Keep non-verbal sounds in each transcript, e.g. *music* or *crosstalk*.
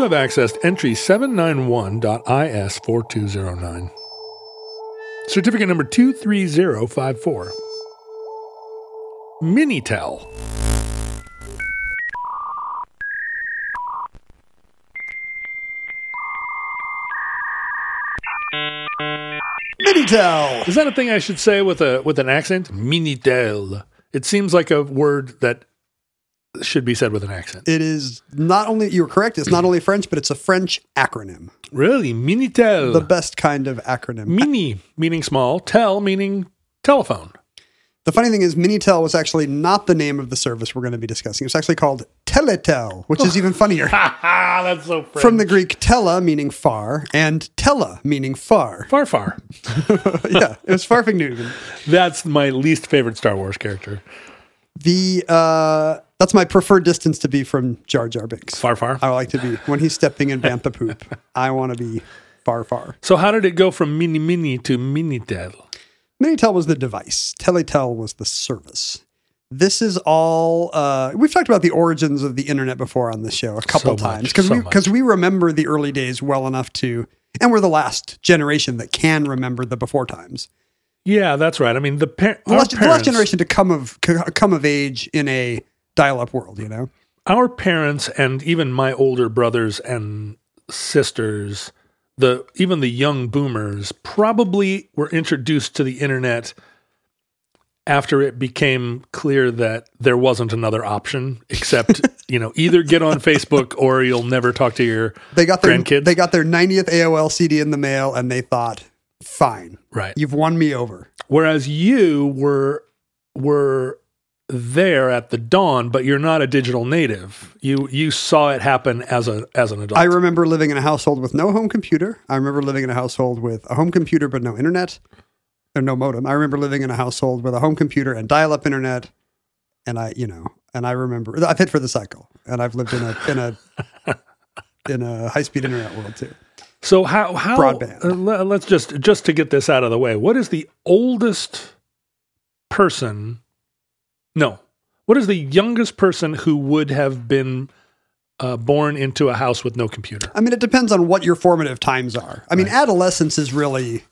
You have accessed entry 791.is4209. Certificate number 23054. Minitel. Minitel! Is that a thing I should say with a with an accent? Minitel. It seems like a word that should be said with an accent. It is not only, you're correct, it's not only French, but it's a French acronym. Really? Minitel. The best kind of acronym. Mini meaning small, tel meaning telephone. The funny thing is, Minitel was actually not the name of the service we're going to be discussing. It's actually called Teletel, which is even funnier. *laughs* That's so French. From the Greek tele, meaning far, and tela, meaning far. far far. *laughs* yeah, it was Farfignugan. That's my least favorite Star Wars character. The uh, that's my preferred distance to be from Jar Jar Binks. Far far. I like to be when he's stepping in Bantha *laughs* poop. I want to be far, far. So how did it go from mini mini to minitel? Minitel was the device. Teletel was the service. This is all. Uh, we've talked about the origins of the internet before on this show a couple So times because so we because we remember the early days well enough to, and we're the last generation that can remember the before times. Yeah, that's right. I mean, the, par- The last, the last generation to come of come of age in a dial-up world. You know, our parents and even my older brothers and sisters, the even the young boomers probably were introduced to the internet after it became clear that there wasn't another option except, *laughs* you know, either get on Facebook or you'll never talk to your they got their grandkids. they got their 90th AOL CD in the mail, and they thought, "Fine, right. you've won me over." Whereas you were were there at the dawn, but you're not a digital native. You you saw it happen as a as an adult. I remember living in a household with no home computer. I remember living in a household with a home computer but no internet or no modem. I remember living in a household with a home computer and dial-up internet. And I, you know, and I remember I've hit for the cycle, and I've lived in a in a *laughs* in a high-speed internet world too. So how how Broadband. uh, let's just just to get this out of the way. What is the oldest person? No. What is the youngest person who would have been uh, born into a house with no computer? I mean, it depends on what your formative times are. I mean, adolescence is really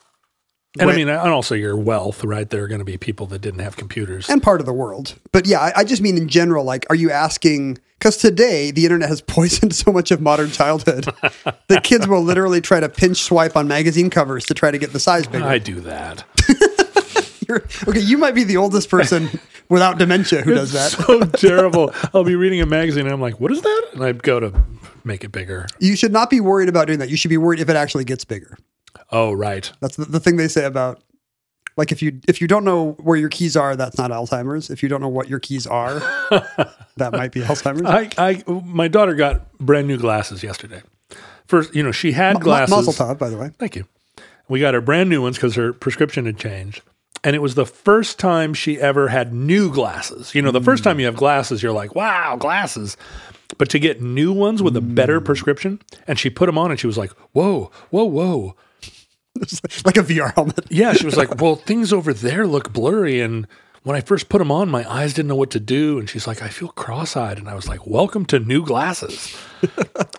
And I mean, and also your wealth, right? There are going to be people that didn't have computers. and part of the world. But yeah, I, I just mean in general, like, are you asking? Because today the internet has *laughs* poisoned so much of modern childhood *laughs* that kids will literally try to pinch swipe on magazine covers to try to get the size bigger. I do that. *laughs* You're- okay, you might be the oldest person without dementia who does that. so *laughs* terrible. I'll be reading a magazine and I'm like, what is that? And I go to make it bigger. You should not be worried about doing that. You should be worried if it actually gets bigger. Oh, right. That's the, the thing they say about like if you if you don't know where your keys are, that's not Alzheimer's. If you don't know what your keys are, *laughs* that might be Alzheimer's. I, I, my daughter got brand new glasses yesterday. First, you know, she had glasses. Mazel tov, by the way. Thank you. We got her brand new ones because her prescription had changed. And it was the first time she ever had new glasses. You know, the first hmm. time you have glasses, you're like, wow, glasses. But to get new ones with a better hmm. prescription, and she put them on and she was like, whoa, whoa, whoa. *laughs* Like a VR helmet. Yeah, she was like, well, things over there look blurry. And when I first put them on, my eyes didn't know what to do. And she's like, I feel cross eyed. And I was like, welcome to new glasses.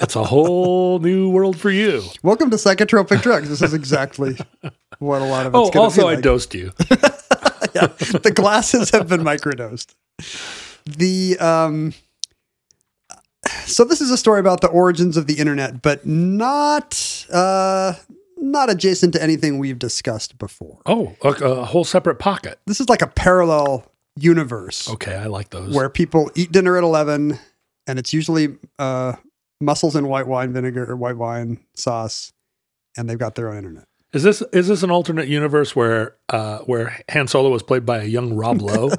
it's a whole new world for you. Welcome to psychotropic drugs. This is exactly *laughs* what a lot of it's Oh, also, be I dosed you. *laughs* yeah, the glasses have been microdosed. The um so this is a story about the origins of the internet, but not uh not adjacent to anything we've discussed before. Oh, a, a whole separate pocket. This is like a parallel universe Okay, I like those. where people eat dinner at 11 and it's usually uh mussels and white wine vinegar or white wine sauce and they've got their own internet. Is this is this an alternate universe where uh, where Han Solo was played by a young Rob *laughs* Lowe?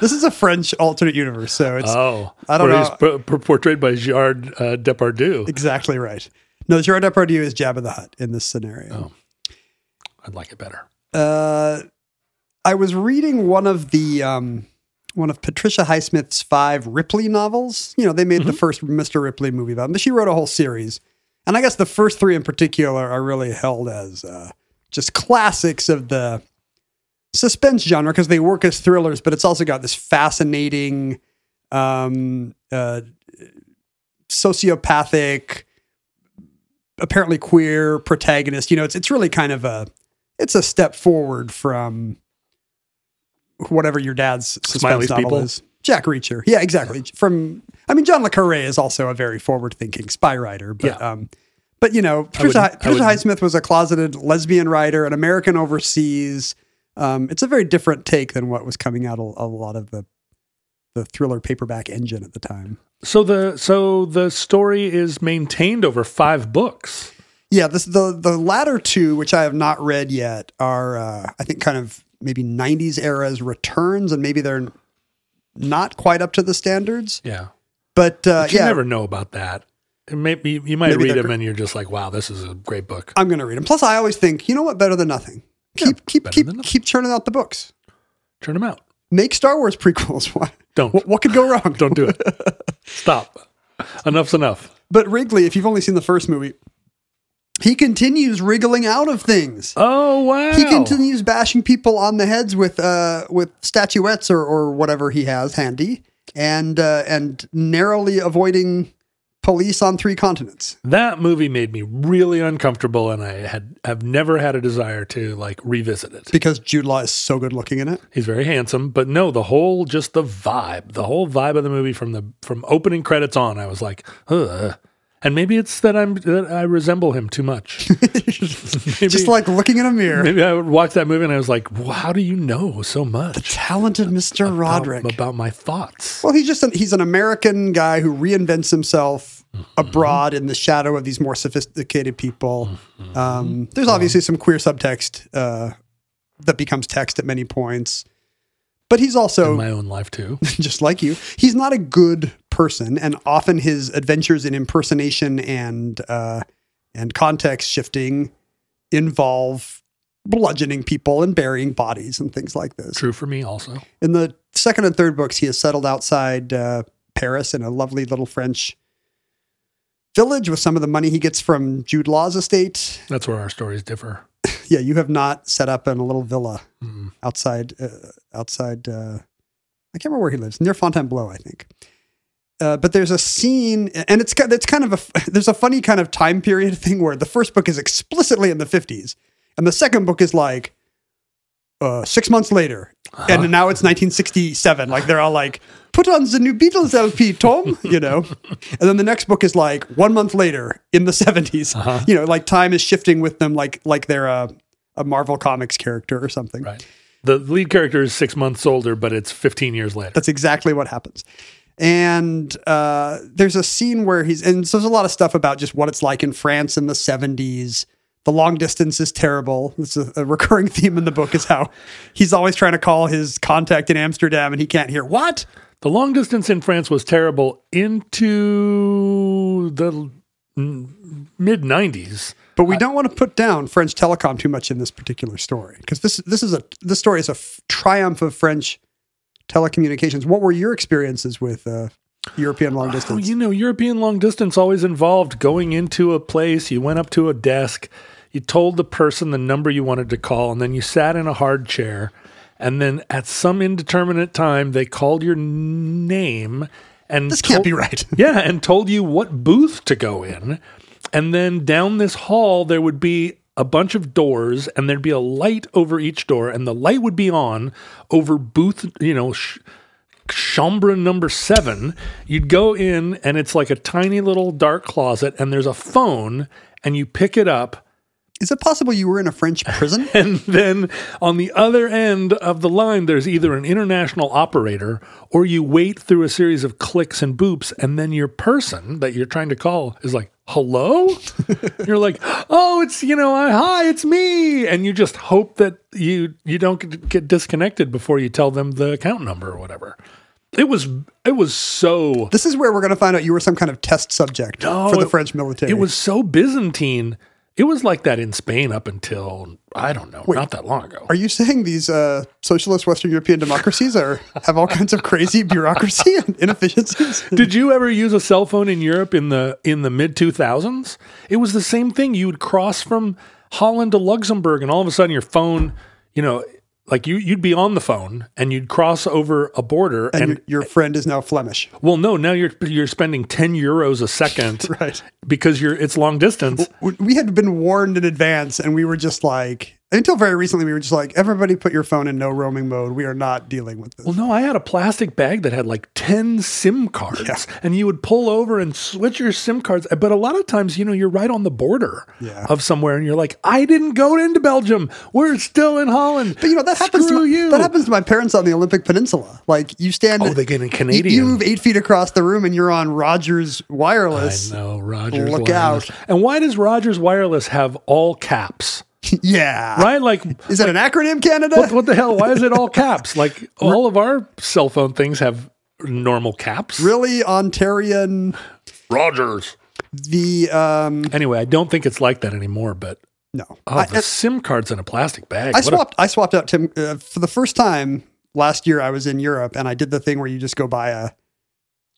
This is a French alternate universe, so it's oh, I don't where know. He's por- portrayed by Gerard uh, Depardieu. exactly right. No, Gerard Depardieu is Jabba the Hutt in this scenario. Oh. I'd like it better. Uh, I was reading one of the um, one of Patricia Highsmith's five Ripley novels. You know, they made the first Mr. Ripley movie about him, but she wrote a whole series. And I guess the first three in particular are really held as uh, just classics of the suspense genre because they work as thrillers, but it's also got this fascinating, um, uh, sociopathic, apparently queer protagonist. You know, it's it's really kind of a it's a step forward from whatever your dad's suspense Smiley's novel People? is. Jack Reacher, yeah, exactly. From I mean, John le Carre is also a very forward-thinking spy writer, but Yeah. um, but you know, Patricia, Patricia Highsmith was a closeted lesbian writer, an American overseas. Um, it's a very different take than what was coming out of a lot of the the thriller paperback engine at the time. So the so the story is maintained over five books. Yeah, this the the latter two, which I have not read yet, are uh, I think kind of maybe '90s eras returns, and maybe they're not quite up to the standards. Yeah, But, uh, but you yeah, never know about that. Maybe you might Maybe read them and you're just like, wow, this is a great book. I'm going to read them. Plus, I always think, you know what, better than nothing. Keep keep keep keep churning out the books. Turn them out. Make Star Wars prequels. *laughs* What Don't what, what could go wrong? *laughs* don't do it. Stop. Enough's enough. But Ripley, if you've only seen the first movie, he continues wriggling out of things. Oh wow. He continues bashing people on the heads with uh with statuettes or or whatever he has handy, and uh, and narrowly avoiding police on three continents. That movie made me really uncomfortable, and I had have never had a desire to like revisit it. Because Jude Law is so good looking in it. He's very handsome, but no, the whole just the vibe, the whole vibe of the movie from the from opening credits on, I was like, Ugh. And maybe it's that I'm that I resemble him too much. *laughs* maybe, Just like looking in a mirror. maybe I would watch that movie and I was like, well, how do you know so much The Talented Mr. about, Roderick. about my thoughts? Well, he's just an, he's an American guy who reinvents himself Mm-hmm. abroad in the shadow of these more sophisticated people. Mm-hmm. Um, there's obviously some queer subtext uh, that becomes text at many points, but he's also In my own life too. *laughs* just like you. He's not a good person, and often his adventures in impersonation and uh, and context shifting involve bludgeoning people and burying bodies and things like this. True for me also. In the second and third books, he has settled outside uh, Paris in a lovely little French village with some of the money he gets from Jude Law's estate. That's where our stories differ. Yeah, you have not set up in a little villa Mm. outside uh, outside. Uh, I can't remember where he lives near Fontainebleau, I think. Uh, but there's a scene, and it's it's kind of a *laughs* there's a funny kind of time period thing where the first book is explicitly in the 50s, and the second book is like uh, six months later, and now it's 1967. Like they're all like, "Put on the new Beatles LP, Tom," *laughs* you know, and then the next book is like one month later in the 70s. Uh-huh. You know, like time is shifting with them, like like they're a, a Marvel Comics character or something. Right. The lead character is six months older, but it's 15 years later. That's exactly what happens. And uh, there's a scene where he's, and so there's a lot of stuff about just what it's like in France in the 70s. The long distance is terrible. It's a, a recurring theme in the book is how he's always trying to call his contact in Amsterdam and he can't hear what? The long distance in France was terrible into the mid 90s. But we don't want to put down French telecom too much in this particular story because this this is a this story is a f- triumph of French telecommunications. What were your experiences with uh, European long Oh, distance? you know, European long distance always involved going into a place, you went up to a desk, you told the person the number you wanted to call, and then you sat in a hard chair. And then at some indeterminate time, they called your name and this can't told- be right. *laughs* Yeah, and told you what booth to go in. And then down this hall, there would be a bunch of doors and there'd be a light over each door and the light would be on over booth, you know, sh- chambre number 7. You'd go in and it's like a tiny little dark closet and there's a phone and you pick it up Is it possible you were in a French *laughs* prison? and then on the other end of the line, there's either an international operator or you wait through a series of clicks and boops, and then your person that you're trying to call is like, hello? *laughs* you're like, oh, it's, you know, I, hi, it's me. And you just hope that you, you don't get, get disconnected before you tell them the account number or whatever. It was, it was so this is where we're going to find out you were some kind of test subject for the it- French military. It was so Byzantine. It was like that in Spain up until I don't know, not that long ago. Are you saying these uh, socialist Western European democracies are have all kinds of crazy *laughs* bureaucracy and inefficiencies? Did you ever use a cell phone in Europe in the in the mid two thousands? It was the same thing. You would cross from Holland to Luxembourg, and all of a sudden your phone, you know, like you you'd be on the phone and you'd cross over a border, and, And your, your friend is now Flemish. well, no, now you're you're spending ten euros a second, *laughs* Right. Because you're it's long distance. We- We had been warned in advance, and we were just like, until very recently, we were just like, everybody put your phone in no roaming mode. We are not dealing with this. Well, no, I had a plastic bag that had like 10 SIM cards, and you would pull over and switch your SIM cards. But a lot of times, you know, you're right on the border Yeah. of somewhere, and you're like, I didn't go into Belgium. We're still in Holland. But you know that happens. To my, you. That happens to my parents on the Olympic Peninsula. Like you stand. Oh, they get in Canadian. You move eight feet across the room, and you're on Rogers Wireless. I know, Rogers Look Wireless. out. And why does Rogers Wireless have all caps? *laughs* yeah. Right? Like, Is that an acronym, Canada? what, what the hell? Why is it all *laughs* caps? Like, all of our cell phone things have normal caps. really, Ontarian. Rogers. The um Anyway, I don't think it's like that anymore, but no. oh, I, the SIM cards in a plastic bag. I What swapped. I swapped out Tim uh, for the first time last year. I was in Europe, and I did the thing where you just go buy a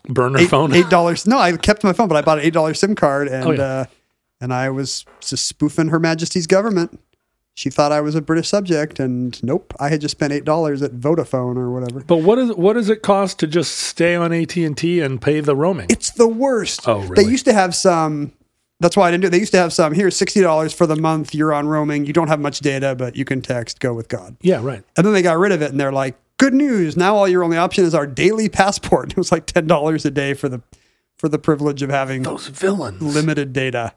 burner eight, phone. eight dollars. No, I kept my phone, but I bought an eight dollar SIM card, and Oh, yeah. uh, and I was just spoofing Her Majesty's government. She thought I was a British subject, and nope, I had just spent eight dollars at Vodafone or whatever. But what is what does it cost to just stay on AT and T and pay the roaming? It's the worst. Oh, really? They used to have some. That's why I didn't do. it. They used to have some. Here's sixty dollars for the month. You're on roaming. You don't have much data, but you can text. Go with God. yeah, right. And then they got rid of it, and they're like, "Good news! Now all your only option is our daily passport." *laughs* It was like ten dollars a day for the for the privilege of having Those villains. limited data.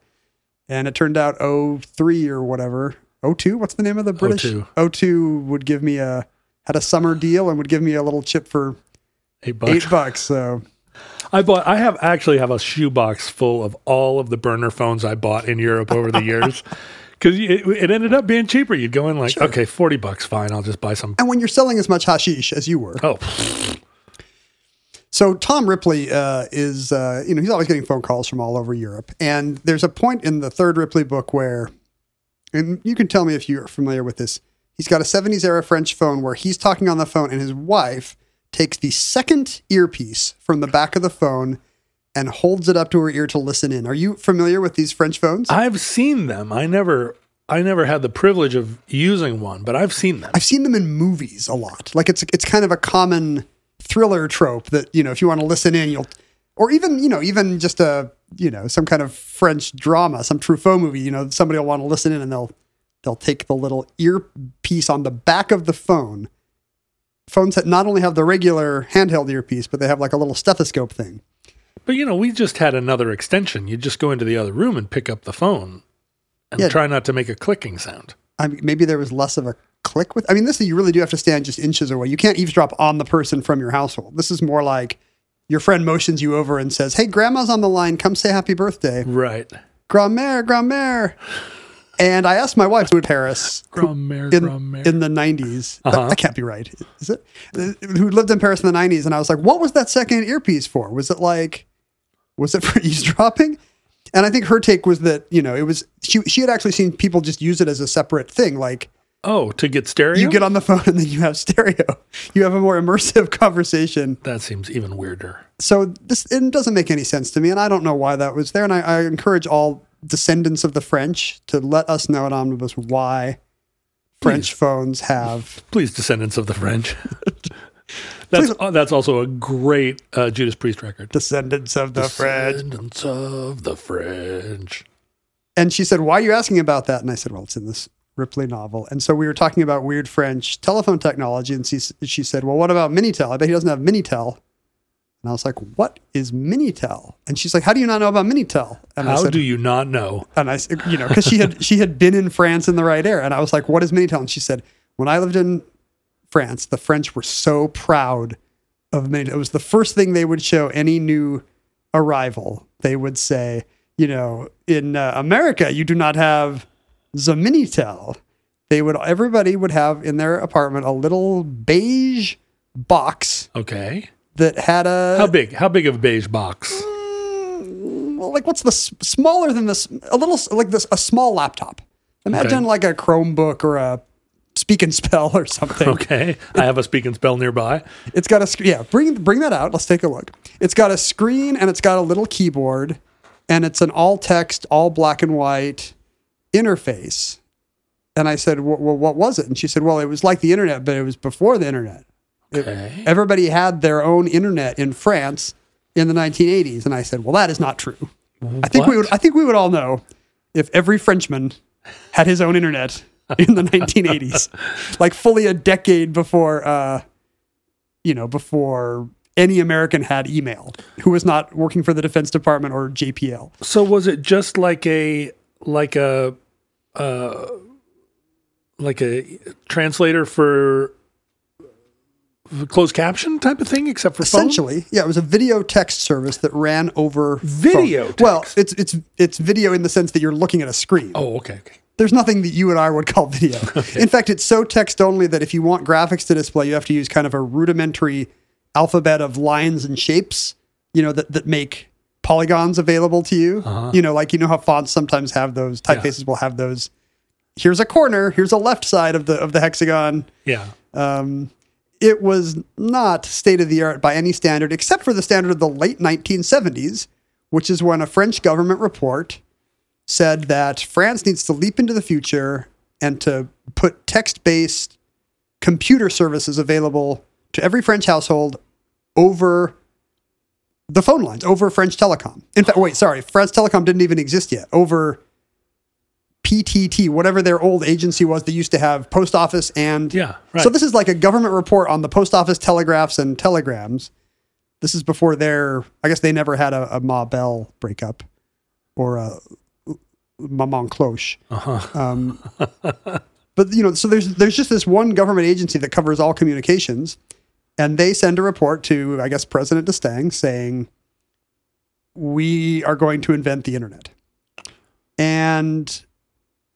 And it turned out 03 or whatever. O2? What's the name of the British? O2. O2 would give me a had a summer deal and would give me a little chip for Eight bucks. eight bucks. So I bought. I have actually have a shoebox full of all of the burner phones I bought in Europe over the years. *laughs* Because it, it ended up being cheaper. You'd go in like, okay, forty bucks, fine. I'll just buy some. and when you're selling as much hashish as you were, Oh, So Tom Ripley uh, is, uh, you know, he's always getting phone calls from all over Europe, and there's a point in the third Ripley book where, and you can tell me if you're familiar with this. He's got a 70s era French phone where he's talking on the phone, and his wife takes the second earpiece from the back of the phone and holds it up to her ear to listen in. Are you familiar with these French phones? I've seen them. I never. I never had the privilege of using one, but I've seen them. I've seen them in movies a lot. Like it's it's kind of a common thriller trope that you know if you want to listen in, you'll, or even you know even just a you know some kind of French drama, some Truffaut movie. You know somebody will want to listen in and they'll they'll take the little earpiece on the back of the phone. Phones that not only have the regular handheld earpiece, but they have like a little stethoscope thing. But you know, we just had another extension. You just go into the other room and pick up the phone, and Yeah. try not to make a clicking sound. I mean, maybe there was less of a click with. I mean, this you really do have to stand just inches away. You can't eavesdrop on the person from your household. This is more like your friend motions you over and says, "Hey, grandma's on the line. Come say happy birthday, Right. grand-mère, grand-mère." And I asked my wife who in Paris Grand-mère, in, grand-mère. in the 90s. That- Uh-huh. That can't be right, is it? Who lived in Paris in the 90s. And I was like, what was that second earpiece for? Was it like, was it for *laughs* eavesdropping? And I think her take was that, you know, it was, she, she had actually seen people just use it as a separate thing. Like, Oh, to get stereo? you get on the phone and then you have stereo. You have a more immersive *laughs* conversation. that seems even weirder. So this it doesn't make any sense to me, and I don't know why that was there. And I, I encourage all descendants of the French to let us know at Omnibus why French phones have. Please, descendants of the French. *laughs* *laughs* that's uh, that's also a great uh, Judas Priest record. Descendants of the French. Descendants of the French. And she said, "Why are you asking about that?" And I said, "Well, it's in this Ripley novel." And so we were talking about weird French telephone technology, and she, she said, "Well, what about Minitel? I bet he doesn't have Minitel." And I was like, "What is Minitel?" And she's like, "How do you not know about Minitel?" And I said, How do you not know? and I, s- you know, because she had she had been in France in the right air. and I was like, "What is Minitel?" And she said, "When I lived in France, the French were so proud of Minitel. It was the first thing they would show any new arrival. They would say, you know, in uh, America, you do not have the Minitel. They would everybody would have in their apartment a little beige box Okay. that had a How big? How big of a beige box? Mm, well, like what's the s- smaller than this? A little s- like this, a small laptop. Imagine Okay. like a Chromebook or a Speak and Spell or something. Okay. I have a speak and spell nearby. It's got a. Yeah, bring bring that out. Let's take a look. It's got a screen and it's got a little keyboard, and it's an all text, all black and white interface. And I said, well, what was it? And she said, well, it was like the internet, but it was before the internet. It- everybody had their own internet in France in the 1980s. And I said, well, that is not true. I think we would. I think we would all know if every Frenchman had his own internet in the 1980s, *laughs* like fully a decade before, uh, you know, before any American had email who was not working for the Defense Department or JPL. So was it just like a like a uh like a translator for closed caption type of thing, except for phone? Essentially, yeah, it was a video text service that ran over Video phone. Well, it's it's it's video in the sense that you're looking at a screen. Oh, okay, okay. There's nothing that you and I would call video. *laughs* In fact, it's so text only that if you want graphics to display, you have to use kind of a rudimentary alphabet of lines and shapes, you know, that, that make polygons available to you. You know, like you know how fonts sometimes have those typefaces will have those. Here's a corner, here's a left side of the of the hexagon. Yeah. Um, it was not state of the art by any standard, except for the standard of the late 1970s, which is when a French government report said that France needs to leap into the future and to put text based computer services available to every French household over the phone lines, over French Telecom. In fact, wait, sorry, France Telecom didn't even exist yet. Over PTT, whatever their old agency was, they used to have post office and Yeah, right. so this is like a government report on the post office telegraphs and telegrams. This is before their, I guess they never had a, a Ma Bell breakup or a Maman Cloche. Uh-huh. Um, *laughs* but you know, so there's there's just this one government agency that covers all communications, and they send a report to, I guess, President D'Estaing saying, "We are going to invent the internet." And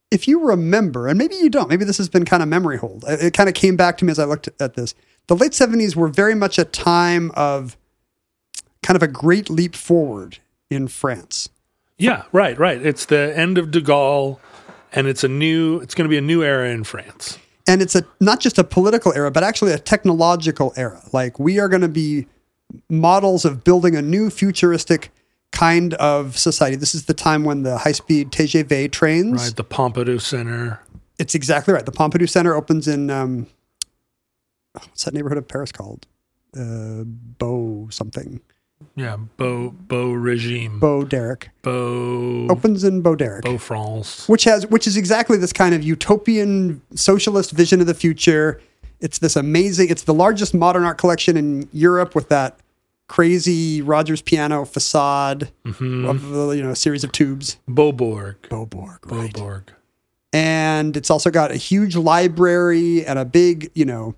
if you remember, and maybe you don't, maybe this has been kind of memory hold. It, kind of came back to me as I looked at this. The late 70s were very much a time of kind of a great leap forward in France. Yeah, right, right. It's the end of De Gaulle and it's a new it's going to be a new era in France. And it's a not just a political era, but actually a technological era. Like we are going to be models of building a new futuristic kind of society. This is the time when the high-speed TGV trains. Right, the Pompidou Center. It's exactly right. The Pompidou Center opens in um, what's that neighborhood of Paris called? Uh, Beau something. Yeah, Bo Beau regime. Bo Derek. Bo opens in Bo Derek. Bo France. which has which is exactly this kind of utopian socialist vision of the future. It's this amazing. It's the largest modern art collection in Europe with that crazy Rogers piano facade Mm-hmm. of the you know a series of tubes. Beaubourg. Beaubourg, right? Beaubourg. and it's also got a huge library and a big, you know,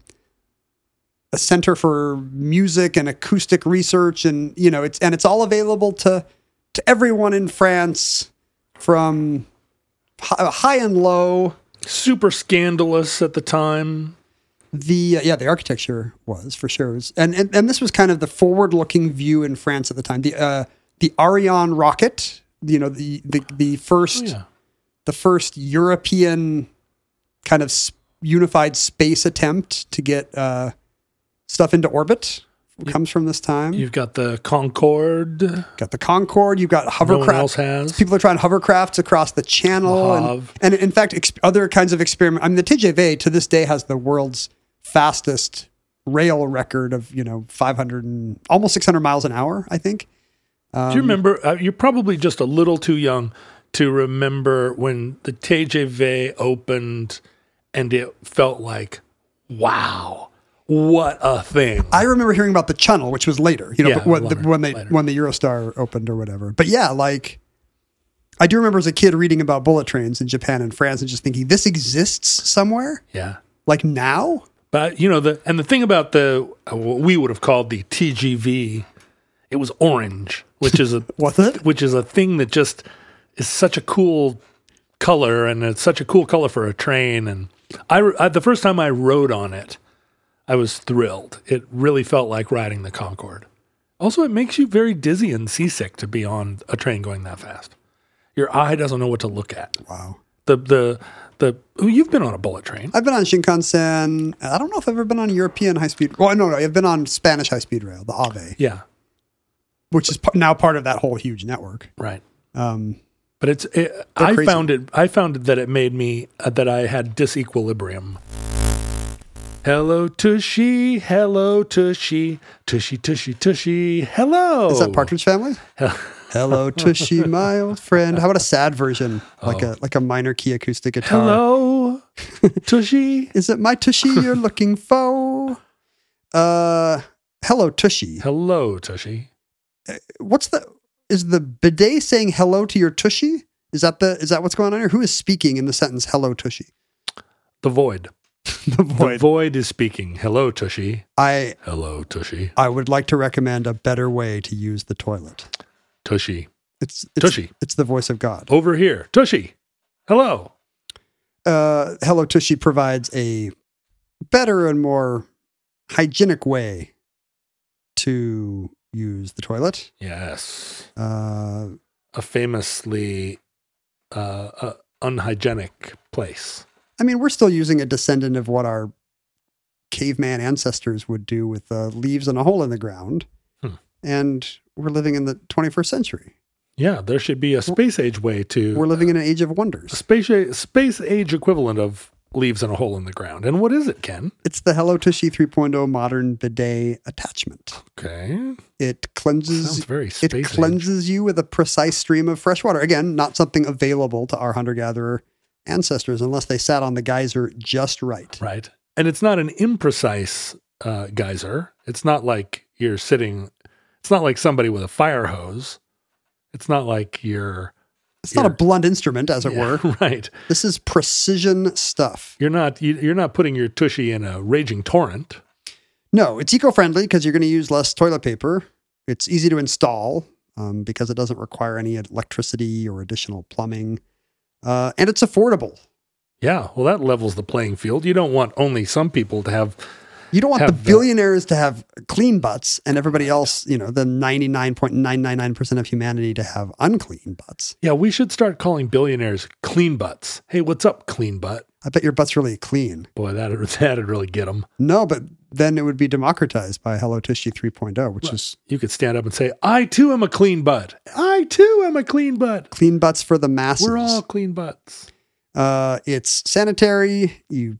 a center for music and acoustic research, and you know, it's and it's all available to to everyone in France, from high and low. Super scandalous at the time. The uh, yeah, the architecture was for sure, was- and, and and this was kind of the forward-looking view in France at the time. The uh, the Ariane rocket, you know, the the the first Yeah. the first European kind of unified space attempt to get uh, stuff into orbit comes from this time. You've got the Concorde. got the Concorde. You've got No one else has. People are trying hovercrafts across the channel, and, and in fact, ex- other kinds of experiment. I mean, the TGV to this day has the world's fastest rail record of you know 500 and almost 600 miles an hour. I think. Do you remember? Uh, you're probably just a little too young. to remember when the TGV opened and it felt like, wow, what a thing. I remember hearing about the Chunnel, which was later, you know, Yeah, when, the, when they later. when the Eurostar opened or whatever. But yeah, like I do remember as a kid reading about bullet trains in Japan and France and just thinking this exists somewhere, yeah. like now. But you know the and the thing about the uh, what we would have called the TGV, it was orange, which is a *laughs* Was it? which is a thing that just is such a cool color and it's such a cool color for a train and I, I the first time I rode on it I was thrilled it really felt like riding the Concorde also it makes you very dizzy and seasick to be on a train going that fast your eye doesn't know what to look at Wow. the the the oh, you've been on a bullet train I've been on Shinkansen. I don't know if I've ever been on European high speed. Well, no, no, I've been on Spanish high speed rail, the AVE, yeah which is now part of that whole huge network. right Um, But it's it, I crazy. found it I found that it made me uh, that I had disequilibrium. Hello Tushy, hello Tushy, Tushy Tushy Tushy. Hello. is that Partridge Family? Hello, *laughs* Tushy, my old friend. How about a sad version, like a like a minor key acoustic guitar? Hello Tushy. *laughs* Is it my Tushy you're *laughs* looking for? Uh, hello, Tushy. Hello Tushy. What's the is the bidet saying hello to your Tushy? Is that the is that what's going on here? Who is speaking in the sentence hello Tushy? The void. *laughs* The The void. void is speaking. Hello Tushy. I Hello Tushy. I would like to recommend a better way to use the toilet. Tushy. It's, it's Tushy. It's the voice of God. Over here. Tushy. Hello. Uh, hello Tushy provides a better and more hygienic way to use the toilet. Yes. Uh, A famously uh, uh, unhygienic place. I mean, we're still using a descendant of what our caveman ancestors would do with uh, leaves and a hole in the ground. Hmm. And we're living in the 21st century. Yeah, there should be a space age way to We're living in an age of wonders. space a- space age equivalent of leaves and a hole in the ground. And what is it, Ken? It's the Hello Tushy 3.0 modern bidet attachment. Okay, It cleanses sounds very it space. age. cleanses you with a precise stream of fresh water. Again, not something available to our hunter gatherer ancestors unless they sat on the geyser just right. right? And it's not an imprecise uh, geyser. It's not like you're sitting. It's not like somebody with a fire hose. It's not like you're. It's not a blunt instrument, as it Yeah, were. *laughs* right. This is precision stuff. You're not. You, you're not putting your tushy in a raging torrent. No, it's eco-friendly because you're going to use less toilet paper. It's easy to install um, because it doesn't require any electricity or additional plumbing, uh, and it's affordable. Yeah, well, that levels the playing field. You don't want only some people to have. You don't want the Have the- billionaires to have clean butts and everybody else, you know, the 99.999% of humanity to have unclean butts. Yeah, we should start calling billionaires clean butts. Hey, what's up, clean butt? I bet your butt's really clean. Boy, that *laughs* that'd really get them. No, but then it would be democratized by Hello Tushy 3.0, which is You could stand up and say, "I too am a clean butt. I too am a clean butt. clean butts for the masses. We're all clean butts." Uh, it's sanitary. You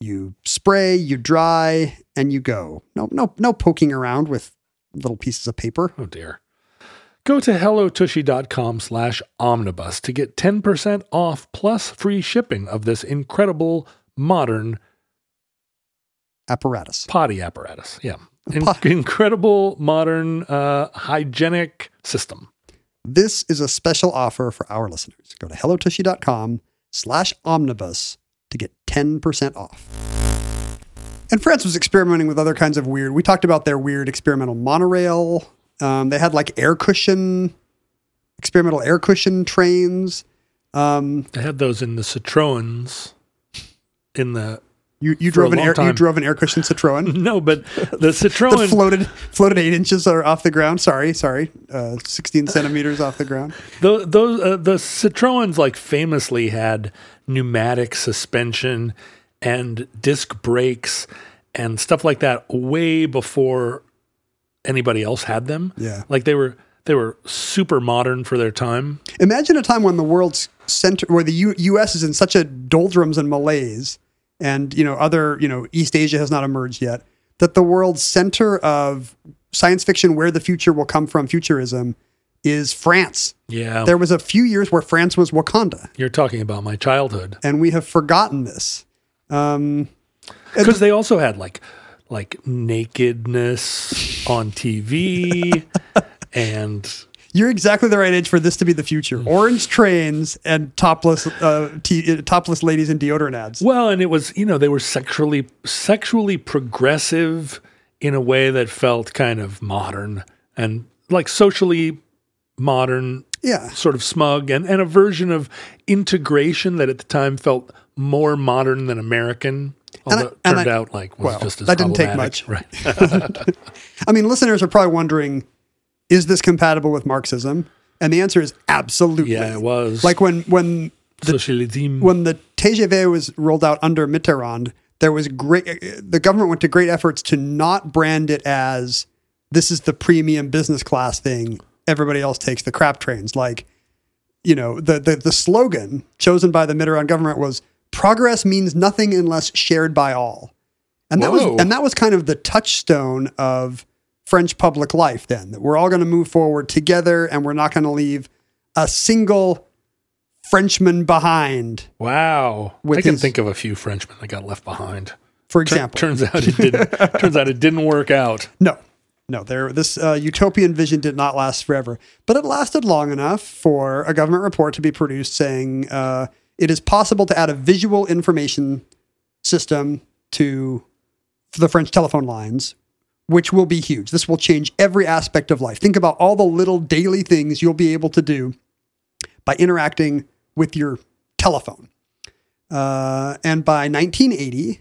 you spray, you dry, and you go. No, no, no poking around with little pieces of paper. Oh dear. Go to hellotushy.com slash omnibus to get 10% off plus free shipping of this incredible modern Apparatus. potty apparatus. Yeah. In- pot- incredible modern uh, hygienic system. This is a special offer for our listeners. Go to hellotushy.com slash omnibus to get 10% off. And France was experimenting with other kinds of weird. We talked about their weird experimental monorail. Um, they had like air cushion, experimental air cushion trains. Um, They had those in the Citroens in the you you drove an air you drove an air cushion Citroen. *laughs* no, but *laughs* the Citroen floated floated eight inches or off the ground. Sorry, sorry, uh, sixteen centimeters off the ground. *laughs* Those, those uh, the Citroens like famously had pneumatic suspension and disc brakes and stuff like that way before anybody else had them. Yeah. Like they were they were super modern for their time. Imagine a time when the world's center, where the U- U.S. is in such a doldrums and malaise, and you know other you know East Asia has not emerged yet. That the world's center of science fiction, where the future will come from, futurism, is France. Yeah. There was a few years where France was Wakanda, You're talking about my childhood. and we have forgotten this. Um, Because they also had like like nakedness on TV *laughs* and you're exactly the right age for this to be the future. Orange trains and topless, uh, t- uh, topless ladies in deodorant ads. well, and it was, you know, they were sexually sexually progressive in a way that felt kind of modern and like socially modern Yeah, sort of smug and, and a version of integration that at the time felt more modern than American. And I- and turned I- out like was well, just as that didn't take much. right? *laughs* I mean, listeners are probably wondering, is this compatible with Marxism? And the answer is absolutely. yeah, it was Like when when socialism. when the TGV was rolled out under Mitterrand, there was great. The government went to great efforts to not brand it as this is the premium business class thing. Everybody else takes the crap trains. Like, you know, the the, the slogan chosen by the Mitterrand government was "Progress means nothing unless shared by all," and that was and that was kind of the touchstone of French public life. Then that we're all going to move forward together, and we're not going to leave a single Frenchman behind. wow, I can his- think of a few Frenchmen that got left behind. For Tur- example, turns out it didn't. *laughs* turns out it didn't work out. No, no. There, this uh, utopian vision did not last forever, but it lasted long enough for a government report to be produced saying uh, it is possible to add a visual information system to the French telephone lines, which will be huge. This will change every aspect of life. Think about all the little daily things you'll be able to do by interacting with your telephone. Uh, and by 1980,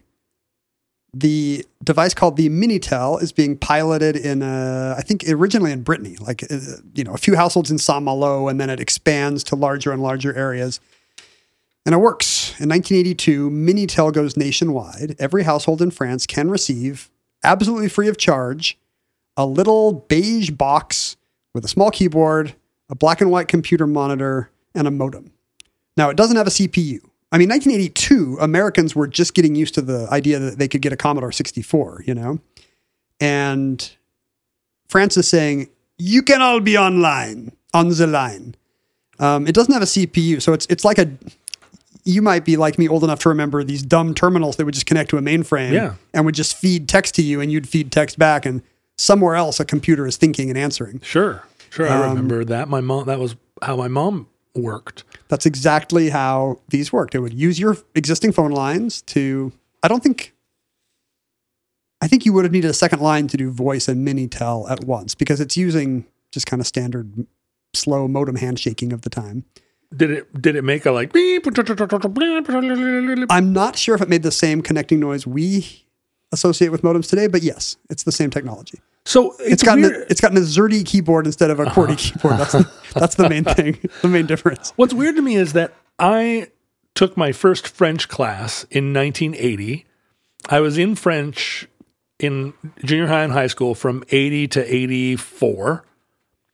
the device called the Minitel is being piloted in, uh, I think originally in Brittany, like, uh, you know, a few households in Saint Malo, and then it expands to larger and larger areas. And it works. In 1982, Minitel goes nationwide. Every household in France can receive, absolutely free of charge, a little beige box with a small keyboard, a black and white computer monitor, and a modem. Now, it doesn't have a CPU. I mean, 1982, Americans were just getting used to the idea that they could get a Commodore 64, you know? And France is saying, you can all be online, on the line. Um, it doesn't have a CPU, so it's it's like a. You might be like me, old enough to remember these dumb terminals that would just connect to a mainframe Yeah. and would just feed text to you, and you'd feed text back, and somewhere else a computer is thinking and answering. Sure, sure. I Um, remember that. My mom. That was how my mom worked. That's exactly how these worked. It would use your existing phone lines to. I don't think. I think you would have needed a second line to do voice and Minitel at once because it's using just kind of standard slow modem handshaking of the time. Did it? Did it make a like? beep? I'm not sure if it made the same connecting noise we associate with modems today, but yes, it's the same technology. So it's, It's gotten weird. a, it's gotten AZERTY keyboard instead of a QWERTY uh-huh. keyboard. That's the, *laughs* that's the main thing, the main difference. What's weird to me is that I took my first French class in 1980. I was in French in junior high and high school from 80 to 84.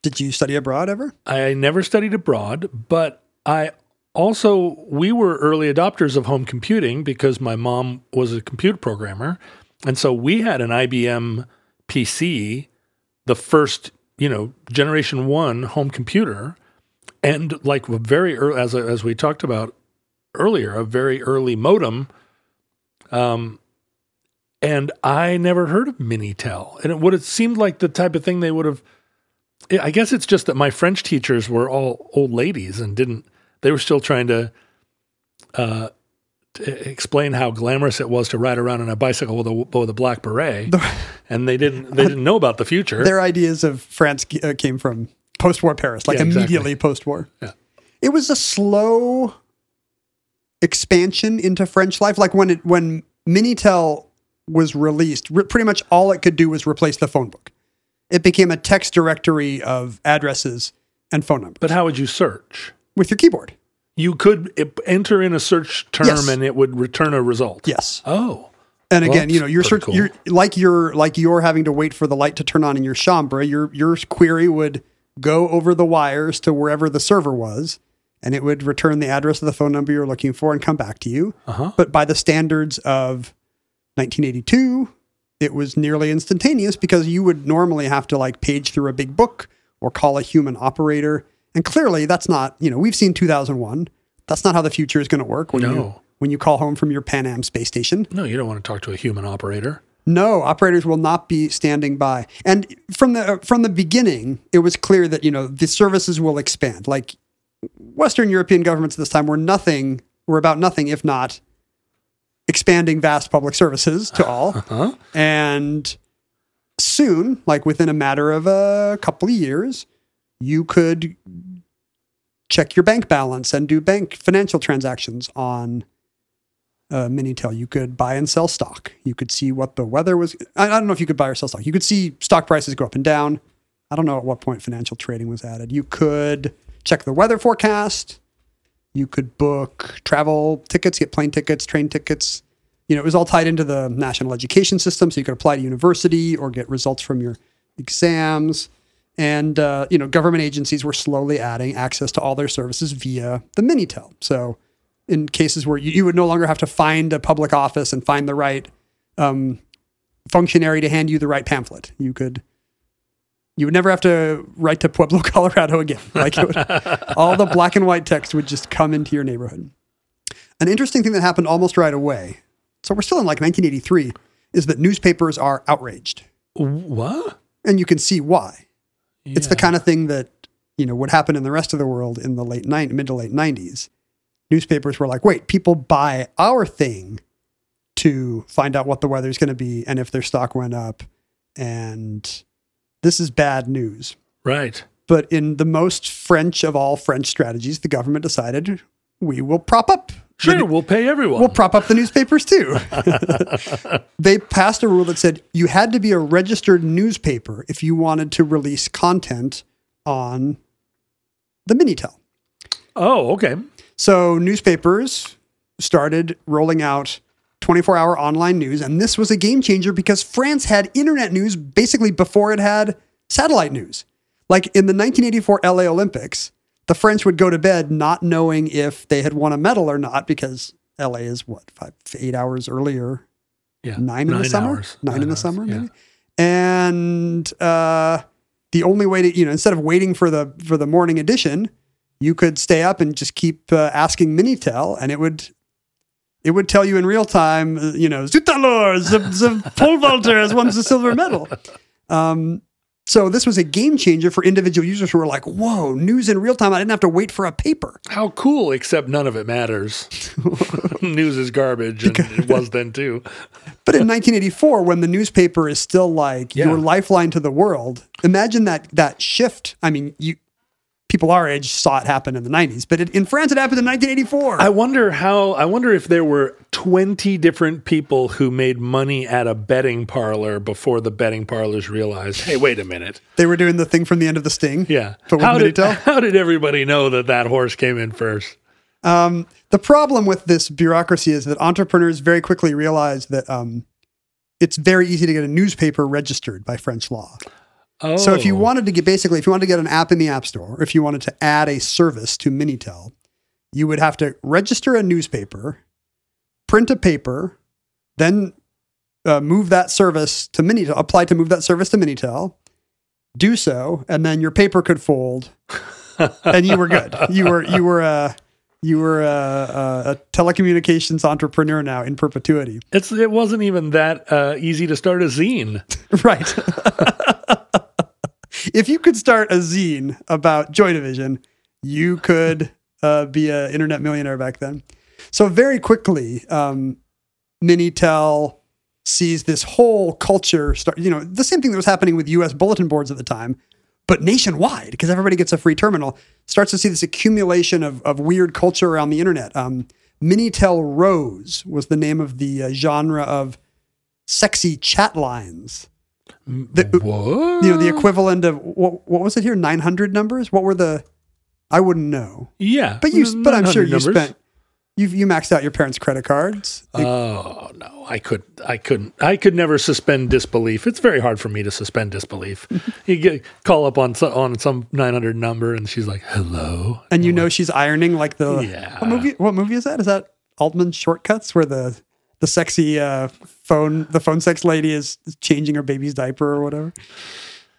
Did you study abroad ever? I never studied abroad, but I also we were early adopters of home computing because my mom was a computer programmer, and so we had an IBM PC, the first you know generation one home computer, and like very early as as we talked about earlier, a very early modem. Um, and I never heard of Minitel, and it would have seemed like the type of thing they would have. I guess it's just that my French teachers were all old ladies and didn't. They were still trying to, uh, to explain how glamorous it was to ride around on a bicycle with a with a black beret, and they didn't. They didn't know about the future. Their ideas of France uh, came from post-war Paris, like Yeah, exactly. immediately post-war. Yeah. It was a slow expansion into French life. Like when it when Minitel was released, re- pretty much all it could do was replace the phone book. It became a text directory of addresses and phone numbers but how would you search? with your keyboard. You could enter in a search term Yes. and it would return a result. Yes. Oh, And Well, again, you know, you're search, cool. you're like you're like you're having to wait for the light to turn on in your chambre. Your your query would go over the wires to wherever the server was, and it would return the address of the phone number you're looking for and come back to you. uh-huh. But by the standards of 1982, it was nearly instantaneous because you would normally have to like page through a big book or call a human operator. And clearly, that's not, you know, we've seen 2001. That's not how the future is going to work when, you, when you call home from your Pan Am space station. No, you don't want to talk to a human operator. No, operators will not be standing by. And from the from the beginning, it was clear that you know the services will expand. Like Western European governments at this time were nothing were about nothing if not expanding vast public services to all. Huh? And soon, like within a matter of a couple of years, you could check your bank balance and do bank financial transactions on uh, Minitel. You could buy and sell stock. You could see what the weather was. I, I don't know if you could buy or sell stock. You could see stock prices go up and down. I don't know at what point financial trading was added. You could check the weather forecast. You could book travel tickets, get plane tickets, train tickets. You know, it was all tied into the national education system, so you could apply to university or get results from your exams. And uh, you know, government agencies were slowly adding access to all their services via the Minitel. So, in cases where you, you would no longer have to find a public office and find the right um, functionary to hand you the right pamphlet, you could. You would never have to write to Pueblo, *laughs* Colorado again. Like it would, all the black and white text would just come into your neighborhood. An interesting thing that happened almost right away. So we're still in like 1983. Is that newspapers are outraged, What? and you can see why. It's the kind of thing that you know would happen in the rest of the world in the late nine, mid to late 90s. Newspapers were like, wait, people buy our thing to find out what the weather's going to be and if their stock went up, and this is bad news. right. But in the most French of all French strategies, the government decided we will prop up. the Sure, we'll pay everyone. We'll prop up the newspapers too. *laughs* they passed a rule that said you had to be a registered newspaper if you wanted to release content on the Minitel. oh, okay. So newspapers started rolling out 24 hour online news. And this was a game changer because France had internet news basically before it had satellite news. Like in the 1984 LA Olympics, the French would go to bed not knowing if they had won a medal or not because LA is what, five, eight hours earlier Yeah. nine in the summer, hours. nine, in the hours, summer, yeah. maybe. And uh, the only way to, you know, instead of waiting for the for the morning edition, you could stay up and just keep uh, asking Minitel, and it would it would tell you in real time, uh, you know, Zut alors, the, the pole vaulter has won the silver medal. Um, so this was a game changer for individual users who were like, "Whoa, news in real time! I didn't have to wait for a paper." How cool, except none of it matters. *laughs* News is garbage, and it was then too. But in 1984, when the newspaper is still like Yeah. your lifeline to the world, imagine that that shift. I mean, you people our age saw it happen in the 90s, but it, in France it happened in 1984. I wonder how. I wonder if there were twenty different people who made money at a betting parlor before the betting parlors realized, hey, wait a minute. they were doing the thing from the end of the Sting. Yeah. But how did *laughs* how did everybody know that that horse came in first? Um, the problem with this bureaucracy is that entrepreneurs very quickly realize that um, it's very easy to get a newspaper registered by French law. Oh, So if you wanted to get basically, if you wanted to get an app in the App Store, or if you wanted to add a service to Minitel, you would have to register a newspaper, print a paper, then uh, move that service to Minitel, apply to move that service to Minitel, do so, and then your paper could fold, *laughs* and you were good. You were you were a you were a, a, a telecommunications entrepreneur now in perpetuity. it's it wasn't even that uh, easy to start a zine. *laughs* Right. *laughs* if you could start a zine about Joy Division, you could uh, be an internet millionaire back then. So very quickly, um, Minitel sees this whole culture start. You know, the same thing that was happening with U.S. bulletin boards at the time, but nationwide because everybody gets a free terminal. Starts to see this accumulation of of weird culture around the internet. Um, Minitel Rose was the name of the uh, genre of sexy chat lines the, What? you know the equivalent of what, what was it here 900 numbers what were the i wouldn't know yeah, but you but i'm sure 900 you numbers. spent you you maxed out your parents credit cards Oh no, I could, I couldn't, I could never suspend disbelief. It's very hard for me to suspend disbelief. *laughs* you get call up on some, on some nine hundred number, and she's like, "Hello," and you know she's ironing like the Yeah. what movie what movie is that is that altman shortcuts where the the sexy uh, phone the phone sex lady is changing her baby's diaper or whatever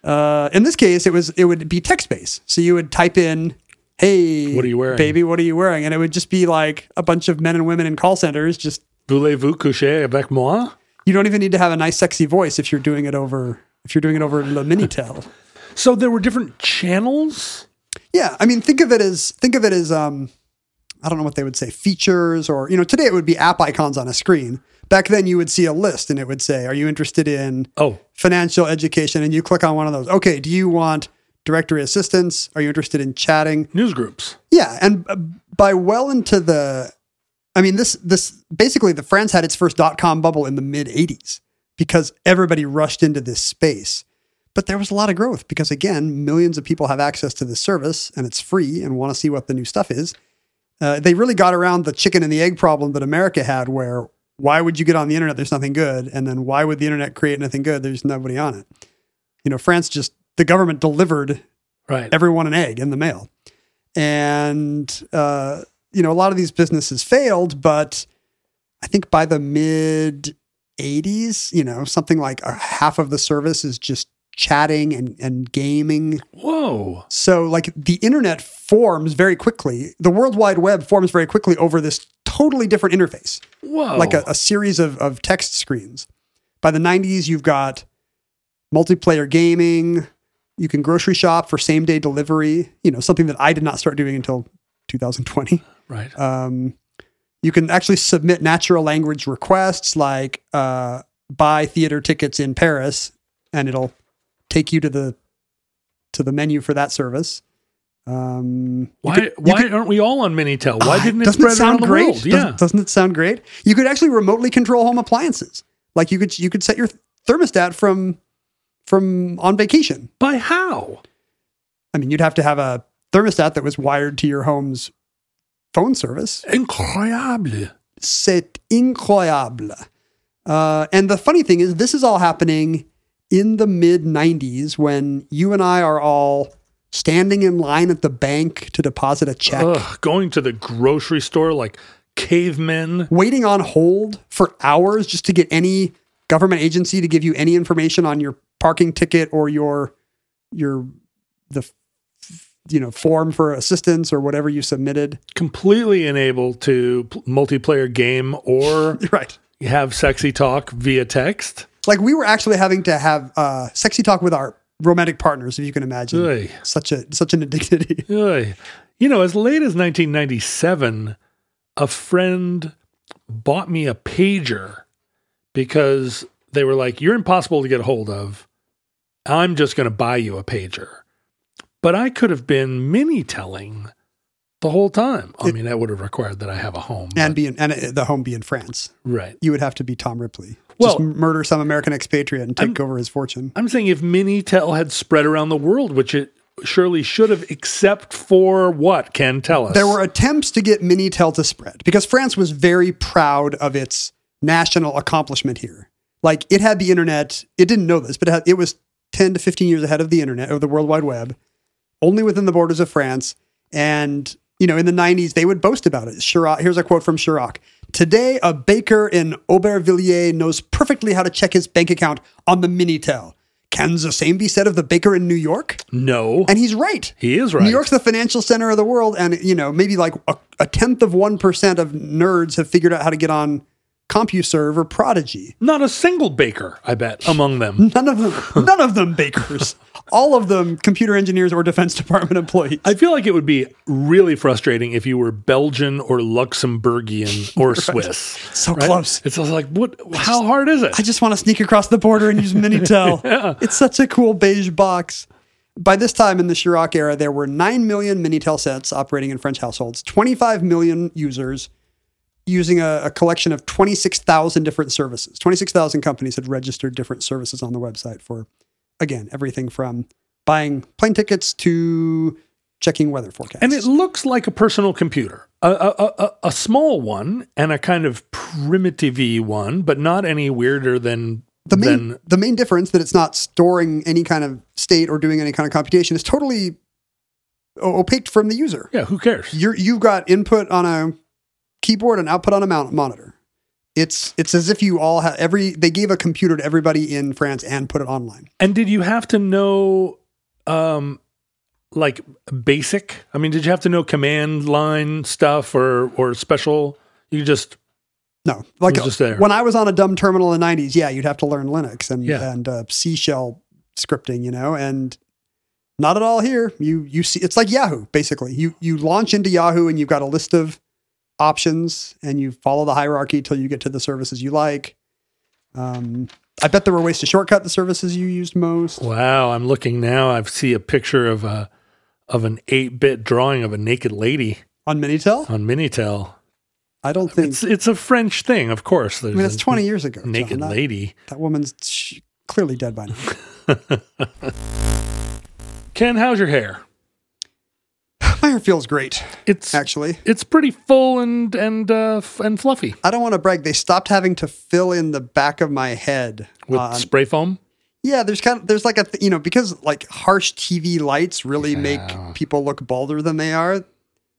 Uh, in this case, it was it would be text based. So you would type in, "Hey, What are you wearing?" baby? What are you wearing?" And it would just be like a bunch of men and women in call centers. Just Voulez-vous coucher avec moi? you don't even need to have a nice, sexy voice if you're doing it over if you're doing it over the Minitel. So there were different channels. Yeah, I mean, think of it as think of it as um, I don't know what they would say, features or you know, today it would be app icons on a screen. Back then, you would see a list and it would say, "Are you interested in Oh, financial education?" And you click on one of those. Okay, do you want directory assistance? Are you interested in chatting? news groups. Yeah, and by well into the, I mean this this basically the France had its first dot com bubble in the mid '80s because everybody rushed into this space. But there was a lot of growth because again, millions of people have access to this service and it's free and want to see what the new stuff is. Uh, they really got around the chicken and the egg problem that America had, where why would you get on the internet? There's nothing good, and then why would the internet create anything good? There's nobody on it. You know, France just the government delivered Right. everyone an egg in the mail. And, uh, you know, a lot of these businesses failed, but I think by the mid 80s, you know, something like a half of the service is just chatting and, and gaming. Whoa. So, like, the internet forms very quickly. The World Wide Web forms very quickly over this totally different interface Whoa. like a, a series of, of text screens. By the 90s, you've got multiplayer gaming. You can grocery shop for same day delivery, you know, something that I did not start doing until 2020. right. Um, you can actually submit natural language requests like uh, buy theater tickets in Paris, and it'll take you to the to the menu for that service. Um, why could- why could- aren't we all on Minitel? Why Ah, didn't it spread it sound around the great? world? Doesn't, Yeah. doesn't it sound great? You could actually remotely control home appliances. Like you could you could set your thermostat from from on vacation. By how? I mean, you'd have to have a thermostat that was wired to your home's phone service. Incroyable. C'est incroyable. Uh, and the funny thing is, this is all happening in the mid 90s when you and I are all standing in line at the bank to deposit a check. Ugh, going to the grocery store like cavemen. waiting on hold for hours just to get any government agency to give you any information on your parking ticket or your your the you know form for assistance or whatever you submitted completely unable to multiplayer game or *laughs* right have sexy talk via text. Like we were actually having to have uh sexy talk with our romantic partners if you can imagine Oy. such a such an indignity *laughs* Oy. You know, as late as 1997, a friend bought me a pager because they were like, You're impossible to get a hold of. I'm just going to buy you a pager. But I could have been mini telling the whole time. I mean, that would have required that I have a home. and but- be in and uh, the home be in france right. you would have to be tom ripley Well- just murder some american expatriate and take over his fortune I'm saying if Minitel had spread around the world, which it surely should have, except for what? Ken tell us. There were attempts to get Minitel to spread because France was very proud of its national accomplishment here. Like it had the internet, it didn't know this, but it, had, it was 10 to 15 years ahead of the internet, or the World Wide Web, only within the borders of France. And, you know, in the 90s, they would boast about it. Chirac, here's a quote from Chirac Today, a baker in Aubervilliers knows perfectly how to check his bank account on the Minitel. Can the same be said of the baker in New York? no. And he's right. he is right. New York's the financial center of the world, and you know maybe like a, a tenth of one percent of nerds have figured out how to get on CompuServe or Prodigy. Not a single baker, I bet, among them. *laughs* None of them, *laughs* none of them bakers. All of them computer engineers or Defense Department employees. I feel like it would be really frustrating if you were Belgian or Luxembourgian *laughs* or Swiss. So right? close. It's like, what? How hard is it? I just want to sneak across the border and use Minitel. yeah. It's such a cool beige box. By this time in the Chirac era, there were 9 million Minitel sets operating in French households, 25 million users using a, a collection of 26,000 different services. 26,000 companies had registered different services on the website for, again, everything from buying plane tickets to checking weather forecasts. and it looks like a personal computer, a, a, a, a small one and a kind of primitive one, but not any weirder than the main than the main difference that it's not storing any kind of state or doing any kind of computation is totally opaque from the user. yeah. Who cares? You're you've got input on a keyboard and output on a mount monitor, it's it's as if you all have every they gave a computer to everybody in France and put it online. And did you have to know, um, like basic? I mean, did you have to know command line stuff or or special? You just No, like just there. when I was on a dumb terminal in the '90s, yeah, you'd have to learn Linux and Yeah. and uh, C shell scripting, you know, and not at all here. You you see, it's like Yahoo basically. You you launch into Yahoo and you've got a list of options and you follow the hierarchy till you get to the services you like. Um, I bet there were ways to shortcut the services you used most. wow. I'm looking now. I see a picture of a of an eight bit drawing of a naked lady On Minitel, on Minitel. I don't think. It's it's a French thing, of course. I mean, it's 20 years ago. Naked That- lady. That woman's clearly dead by now. *laughs* Ken, how's your hair? My hair feels great, It's actually. it's pretty full and and uh, f- and fluffy I don't want to brag. They stopped having to fill in the back of my head. with on- spray foam. yeah, there's kind of there's like a th- you know because like harsh TV lights really Yeah. make people look balder than they are.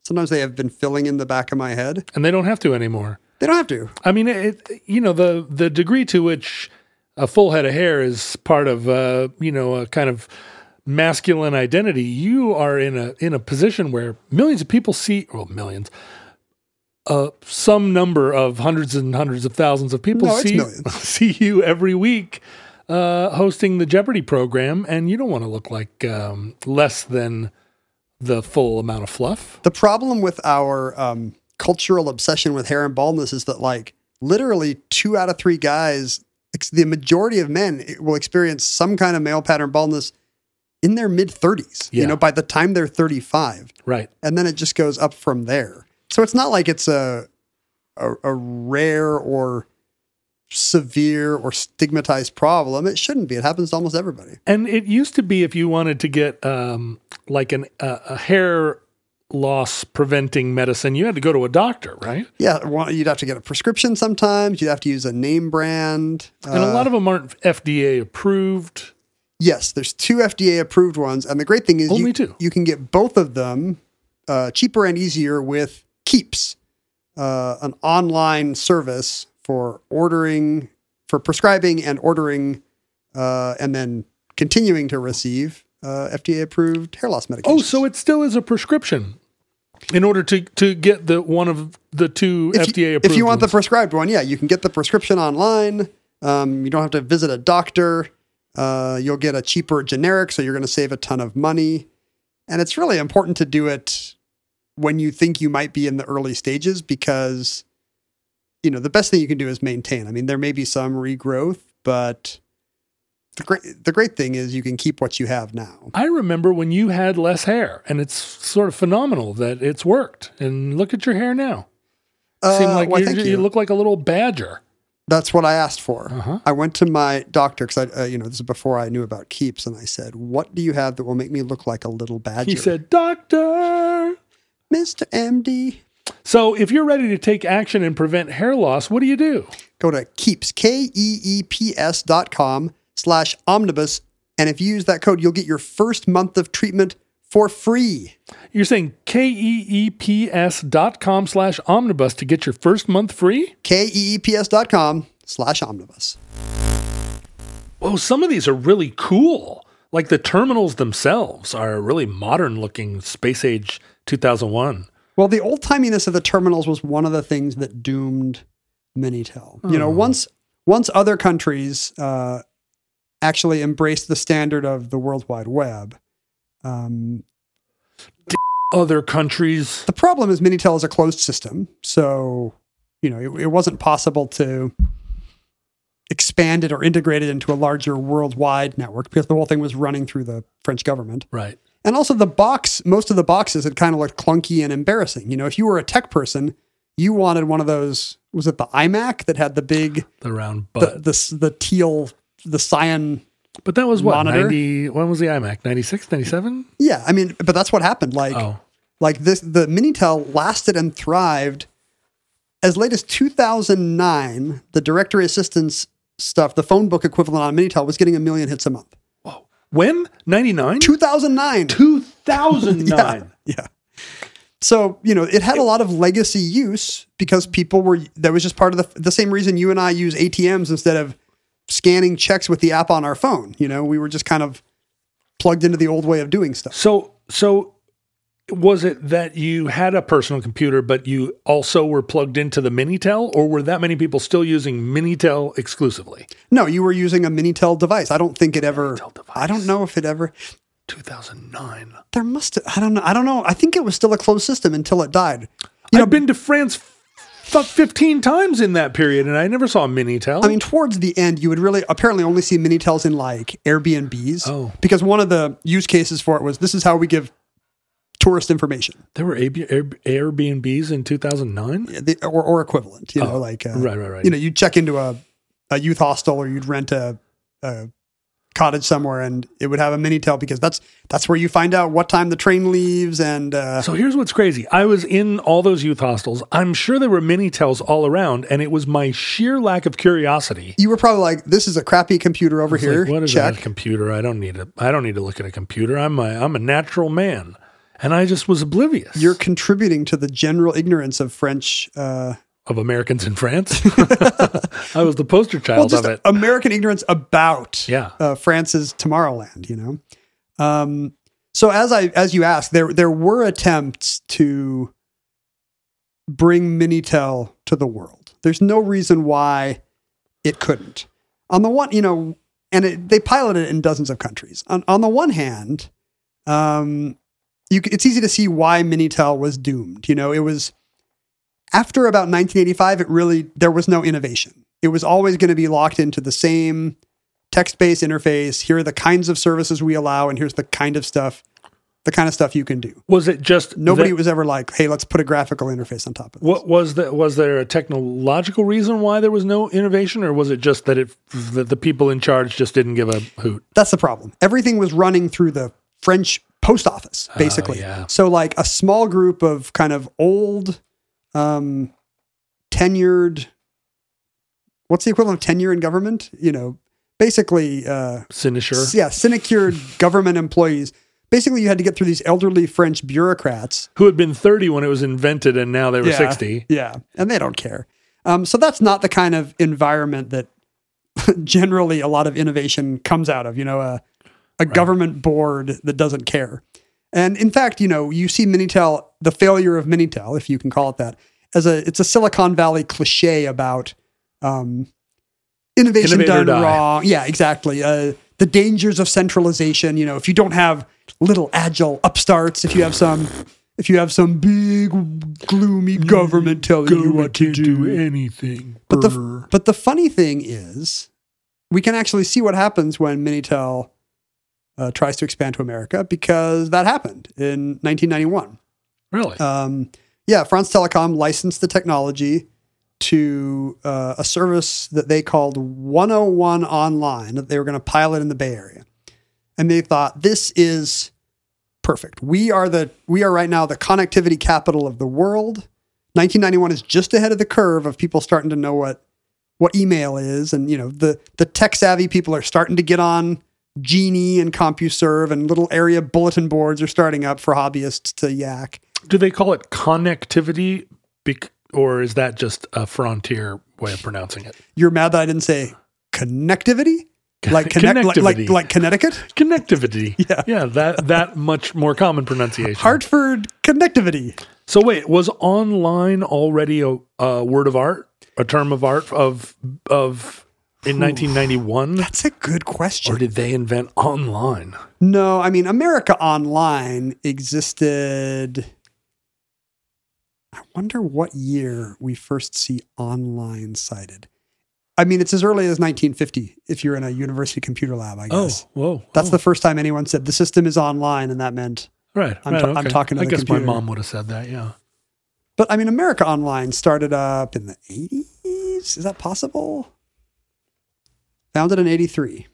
Sometimes they have been filling in the back of my head. and they don't have to anymore. They don't have to. I mean, it, you know, the the degree to which a full head of hair is part of, uh, you know, a kind of masculine identity. You are in a in a position where millions of people see, well, millions, uh, some number of hundreds and hundreds of thousands of people No, see *laughs* see you every week uh, hosting the Jeopardy program, and you don't want to look like um, less than the full amount of fluff. The problem with our um, cultural obsession with hair and baldness is that like literally two out of three guys, the majority of men will experience some kind of male pattern baldness in their mid 30s. Yeah. You know, by the time they're 35. Right. and then it just goes up from there. So it's not like it's a a, a rare or severe or stigmatized problem. It shouldn't be. It happens to almost everybody. And it used to be if you wanted to get um, like an, uh, a hair loss preventing medicine, you had to go to a doctor, right? Yeah, well, you'd have to get a prescription sometimes. You'd have to use a name brand. And a lot of them aren't FDA approved. Yes, there's two FDA approved ones, and the great thing is Only you, two. you can get both of them uh, cheaper and easier with Keeps, uh, an online service for ordering, for prescribing and ordering, uh, and then continuing to receive uh, FDA approved hair loss medication. Oh, so it still is a prescription in order to, to get the one of the two if FDA you, approved. if you want the prescribed one, yeah, you can get the prescription online. Um, you don't have to visit a doctor. Uh, you'll get a cheaper generic, so you're going to save a ton of money. And it's really important to do it when you think you might be in the early stages because, you know, the best thing you can do is maintain. I mean, there may be some regrowth, but the great the great thing is you can keep what you have now. I remember when you had less hair, and it's sort of phenomenal that it's worked. And look at your hair now. Seem Uh, like why, you, you you. look like a little badger. That's what I asked for. Uh-huh. I went to my doctor because I, uh, you know, this is before I knew about keeps, and I said, "What do you have that will make me look like a little badger?" He said, "Doctor." "Mr. MD, So, if you're ready to take action and prevent hair loss, what do you do? go to keeps k e e p s dot com slash omnibus, and if you use that code, you'll get your first month of treatment for free." You're saying K-E-E-P-S dot com slash omnibus to get your first month free? k e e p s dot com slash omnibus. Oh, some of these are really cool. Like the terminals themselves are really modern looking space age 2001. Well, the old timiness of the terminals was one of the things that doomed Minitel. You know, once once other countries uh, actually embraced the standard of the World Wide Web, um, Other countries. the problem is Minitel is a closed system, so you know it, it wasn't possible to expand it or integrate it into a larger worldwide network because the whole thing was running through the French government. Right. And also the box, most of the boxes had kind of looked clunky and embarrassing. You know, if you were a tech person, you wanted one of those, was it the iMac that had the big, The round the, the, the teal, the cyan? But that was what? monitor? 90. When was the iMac? 96, 97? Yeah. I mean, but that's what happened. Like, Oh. like this, the Minitel lasted and thrived as late as 2009. The directory assistance stuff, the phone book equivalent on Minitel was getting a million hits a month. Whoa. When? 99? 2009. 2009. *laughs* Yeah. Yeah. So, you know, it had a lot of legacy use because people were, that was just part of the, the same reason you and I use ATMs instead of scanning checks with the app on our phone. You know, we were just kind of plugged into the old way of doing stuff. So, so was it that you had a personal computer, but you also were plugged into the Minitel, or were that many people still using Minitel exclusively? No, you were using a Minitel device. I don't think it ever, I don't know if it ever, 2009. there must, I don't know. I don't know. I think it was still a closed system until it died. You I've been to France f- 15 times in that period, and I never saw a Minitel. I mean, towards the end, you would really apparently only see Minitels in like Airbnbs. Oh. Because one of the use cases for it was this is how we give tourist information there were Airbnbs in 2009. the, or, or equivalent, you know, Oh, like, uh, right, right, right. you know, you'd check into a, a youth hostel or you'd rent a, a cottage somewhere and it would have a Minitel because that's, that's where you find out what time the train leaves. And, uh, So here's what's crazy. I was in all those youth hostels. I'm sure there were Minitels all around, and it was my sheer lack of curiosity. you were probably like, this is a crappy computer over here. like, what is check. that computer? I don't need a. I don't need to look at a computer. I'm a. I'm a natural man, and I just was oblivious. You're contributing to the general ignorance of French, uh, of Americans in France. *laughs* I was the poster child well, just of it. American ignorance about Yeah. uh, France's Tomorrowland. You know, um, so as I as you asked, there there were attempts to bring Minitel to the world. There's no reason why it couldn't. On the one, you know, and it, they piloted it in dozens of countries. On on the one hand, um, you, it's easy to see why Minitel was doomed. You know, it was after about 1985. It really there was no innovation. It was always going to be locked into the same text-based interface. Here are the kinds of services we allow, and here's the kind of stuff, the kind of stuff you can do. Was it just Nobody that- was ever like, "Hey, let's put a graphical interface on top of this." What was the was there a technological reason why there was no innovation, or was it just that it that the people in charge just didn't give a hoot? That's the problem. Everything was running through the French post office, oh, basically. yeah. So, like a small group of kind of old, um, tenured. What's the equivalent of tenure in government? You know, basically, uh, Sinecure. yeah, sinecured *laughs* government employees. Basically, you had to get through these elderly French bureaucrats who had been 30 when it was invented and now they were yeah, 60. Yeah, and they don't care. Um, so that's not the kind of environment that *laughs* generally a lot of innovation comes out of. You know, a a government board that doesn't care. And in fact, you know, you see Minitel, the failure of Minitel, if you can call it that, as a it's a Silicon Valley cliche about um, innovation done die. wrong. Yeah, exactly. Uh, the dangers of centralization. You know, if you don't have little agile upstarts, if you have some, if you have some big gloomy government telling you what to can't do, anything. but the but the funny thing is, we can actually see what happens when Minitel uh, tries to expand to America because that happened in 1991. really? Um, yeah, France Telecom licensed the technology to uh, a service that they called 101 Online that they were going to pilot in the Bay Area, and they thought this is perfect. We are the we are right now the connectivity capital of the world. 1991 is just ahead of the curve of people starting to know what what email is, and you know the the tech savvy people are starting to get on Genie and CompuServe, and little area bulletin boards are starting up for hobbyists to yak. Do they call it connectivity? Bec- or is that just a frontier way of pronouncing it? You're mad that I didn't say connectivity, like *laughs* connect, like, like like Connecticut, Connectivity. *laughs* Yeah. Yeah, that that much more common pronunciation. Hartford connectivity. So wait, was online already a, a word of art, a term of art of of in 1991, That's a good question. or did they invent online? No, I mean America Online existed. I wonder what year we first see online cited. I mean, it's as early as 1950 if you're in a university computer lab, I oh, guess. Oh, whoa! That's oh, the first time anyone said the system is online, and that meant. right. I'm right, ta- I'm okay. talking to I the guess computer. my mom would have said that. Yeah. But I mean, America Online started up in the 80s. Is that possible? Founded in 83.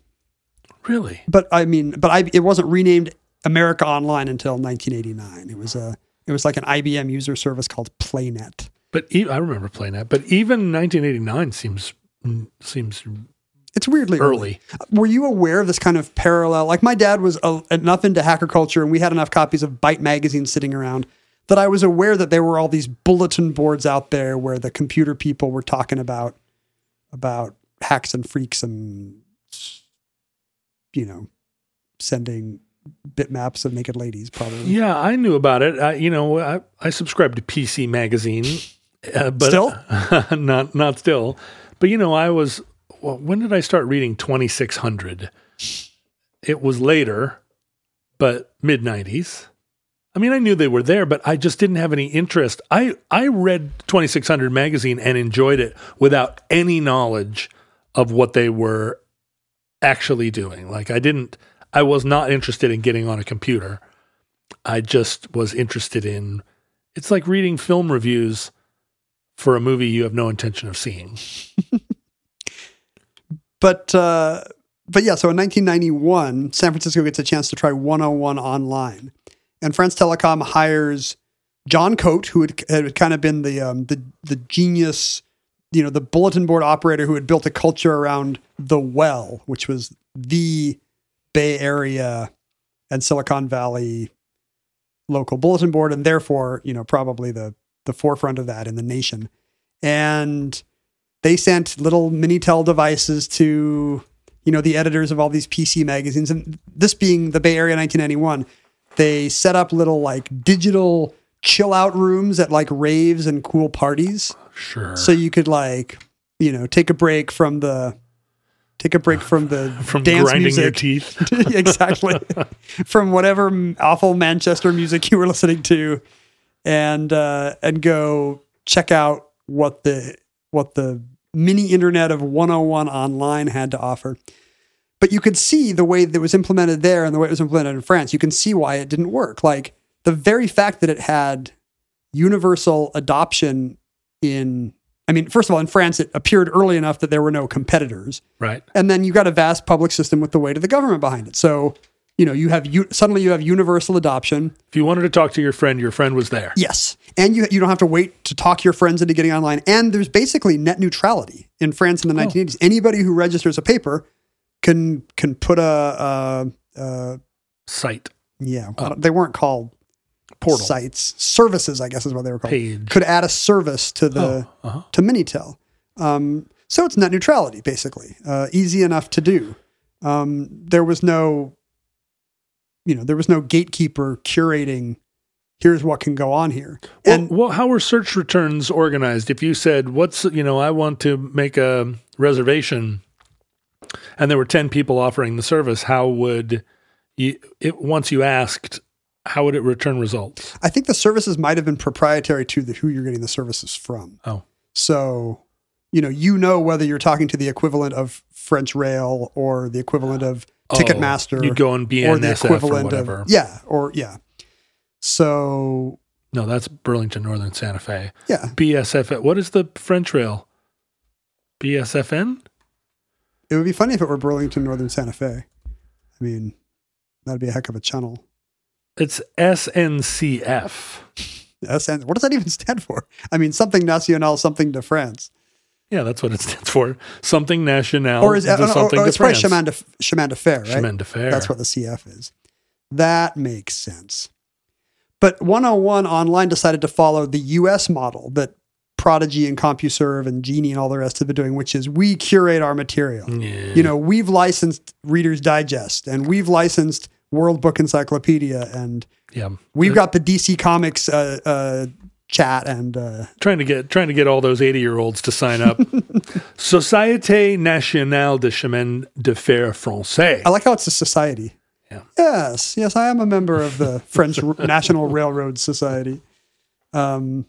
Really? But I mean, but I, it wasn't renamed America Online until 1989. It was a it was like an IBM user service called PlayNet. But e- I remember PlayNet. But even 1989 seems mm, seems It's weirdly early. Were you aware of this kind of parallel? Like my dad was uh, enough into hacker culture, and we had enough copies of Byte magazine sitting around that I was aware that there were all these bulletin boards out there where the computer people were talking about about hacks and freaks and you know sending bitmaps of naked ladies probably Yeah, I knew about it. I, you know, I, I subscribed to PC Magazine, uh, but Still? *laughs* not not still. But you know, I was. Well, when did I start reading Twenty Six Hundred? It was later, but mid nineties. I mean, I knew they were there, but I just didn't have any interest. I I read Twenty Six Hundred magazine and enjoyed it without any knowledge of what they were actually doing. Like I didn't. I was not interested in getting on a computer. I just was interested in it's like reading film reviews for a movie you have no intention of seeing. *laughs* but uh but yeah so in 1991 San Francisco gets a chance to try 101 online and France Telecom hires John Coate who had, had kind of been the um the the genius you know the bulletin board operator who had built a culture around the well which was the Bay Area and Silicon Valley local bulletin board, and therefore, you know, probably the the forefront of that in the nation. And they sent little Minitel devices to, you know, the editors of all these PC magazines. And this being the Bay Area 1991, they set up little like digital chill out rooms at like raves and cool parties. Sure. So you could like, you know, take a break from the take a break from the *laughs* From dance grinding music. your teeth. *laughs* exactly. *laughs* From whatever awful Manchester music you were listening to, and uh, and go check out what the what the mini internet of 101 online had to offer. But you could see the way that it was implemented there and the way it was implemented in France. You can see why it didn't work. Like the very fact that it had universal adoption in I mean, first of all, in France, it appeared early enough that there were no competitors right. and then you got a vast public system with the weight of the government behind it. So, you know, you have you suddenly you have universal adoption. If you wanted to talk to your friend, your friend was there. Yes, and you you don't have to wait to talk your friends into getting online. And there's basically net neutrality in France in the 1980s. Anybody who registers a paper can can put a, a, a Site. yeah. Oh. They weren't called Portal. sites services. I guess is what they were called. Page. Could add a service to the Oh, uh-huh. to Minitel. Um, so it's net neutrality, basically. Uh, easy enough to do. Um, there was no, you know, there was no gatekeeper curating. Here's what can go on here. Well, And well, how were search returns organized? If you said, "What's you know, I want to make a reservation," and there were ten people offering the service, how would you? It, once you asked, how would it return results? I think the services might have been proprietary to the who you're getting the services from. Oh, So, you know, you know whether you're talking to the equivalent of French Rail or the equivalent of oh, Ticketmaster. Oh, you go on or the BNSF or, whatever. of yeah, or yeah. So No, that's Burlington Northern Santa Fe. yeah, BSF. What is the French rail? BSFN. it would be funny if it were Burlington Northern Santa Fe. I mean, that'd be a heck of a channel. It's SNCF. SN, what does that even stand for? I mean, something national, something de France, Yeah, that's what it *laughs* stands for. Something national. or is it? something oh, de it's probably chemin de chemin de fer, right? Chemin de fer. That's what the CF is. That makes sense. But 101 Online decided to follow the US model that Prodigy and CompuServe and Genie and all the rest have been doing, which is we curate our material. Yeah. You know, we've licensed Reader's Digest and we've licensed World Book Encyclopedia and yeah. we've got the DC Comics uh, uh, chat and uh, trying to get trying to get all those 80 year olds to sign up. *laughs* Société Nationale de Chemin de Fer Français. I like how it's a society. Yeah. Yes, yes, I am a member of the *laughs* French National Railroad Society. Um,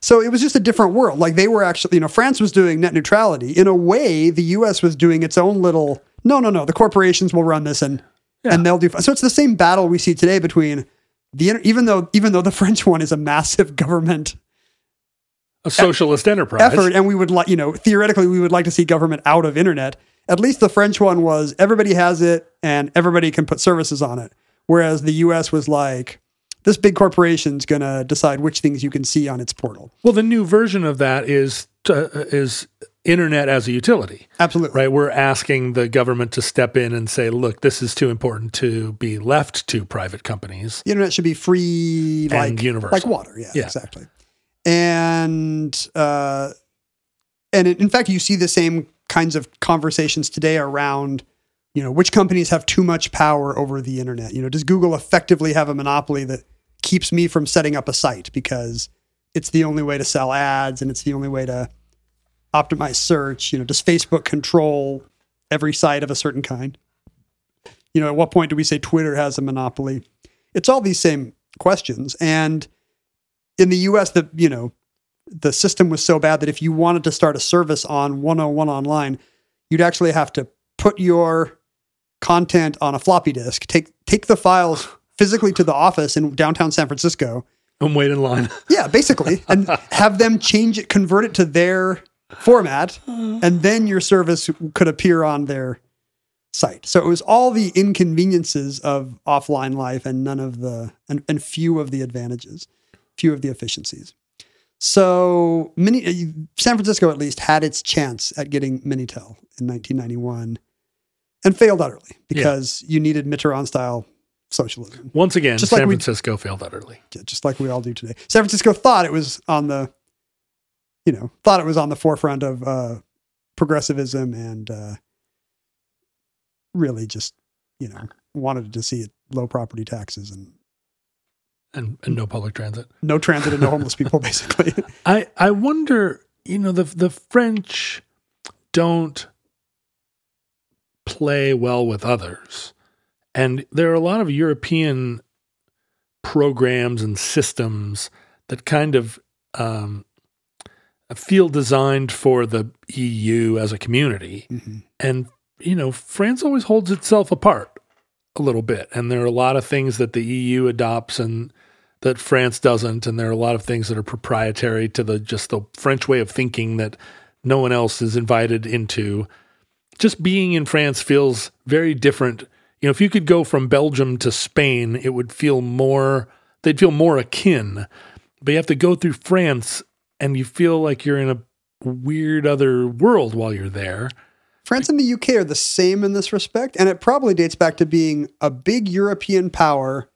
so it was just a different world. Like they were actually, you know, France was doing net neutrality. In a way, the U.S. was doing its own little. No, no, no. The corporations will run this, and and they'll do. So it's the same battle we see today between the even though even though the *laughs* French one is a massive government A socialist enterprise. effort, and we would like, you know, theoretically, we would like to see government out of internet. At least the French one was everybody has it and everybody can put services on it. Whereas the US was like, this big corporation's going to decide which things you can see on its portal. Well, the new version of that is uh, is internet as a utility, Absolutely. right? We're asking the government to step in and say, look, this is too important to be left to private companies. The internet should be free, And like universal. like water. Yeah, Yeah. exactly. And uh, and in in fact, you see the same kinds of conversations today around, you know, which companies have too much power over the internet. You know, does Google effectively have a monopoly that keeps me from setting up a site because it's the only way to sell ads and it's the only way to optimize search? You know, does Facebook control every site of a certain kind? You know, at what point do we say Twitter has a monopoly? It's all these same questions. And in the US, the you know, the system was so bad that if you wanted to start a service on 101 online, you'd actually have to put your content on a floppy disk, take take the files physically to the office in downtown San Francisco. And wait in line. Yeah, basically, and *laughs* have them change it, convert it to their format, and then your service could appear on their site. So it was all the inconveniences of offline life and none of the and, and few of the advantages, few of the efficiencies. So mini uh, San Francisco at least had its chance at getting Minitel in 1991 and failed utterly because you needed Mitterrand style socialism Once again, Just San like we- Francisco failed utterly. yeah, just like we all do today. San Francisco thought it was on the, you know, thought it was on the forefront of uh, progressivism and uh, really just, you know, wanted to see it low property taxes and And, and no public transit. no transit and no homeless *laughs* people, basically. I I wonder, you know, the the French don't play well with others. And there are a lot of European programs and systems that kind of um, feel designed for the EU as a community. Mhm. And, you know, France always holds itself apart a little bit. And there are a lot of things that the EU adopts and that France doesn't. And there are a lot of things that are proprietary to the just the French way of thinking that no one else is invited into. Just being in France feels very different. You know, if you could go from Belgium to Spain, it would feel more, they'd feel more akin. But you have to go through France and you feel like you're in a weird other world while you're there. France and the UK are the same in this respect, and it probably dates back to being a big European power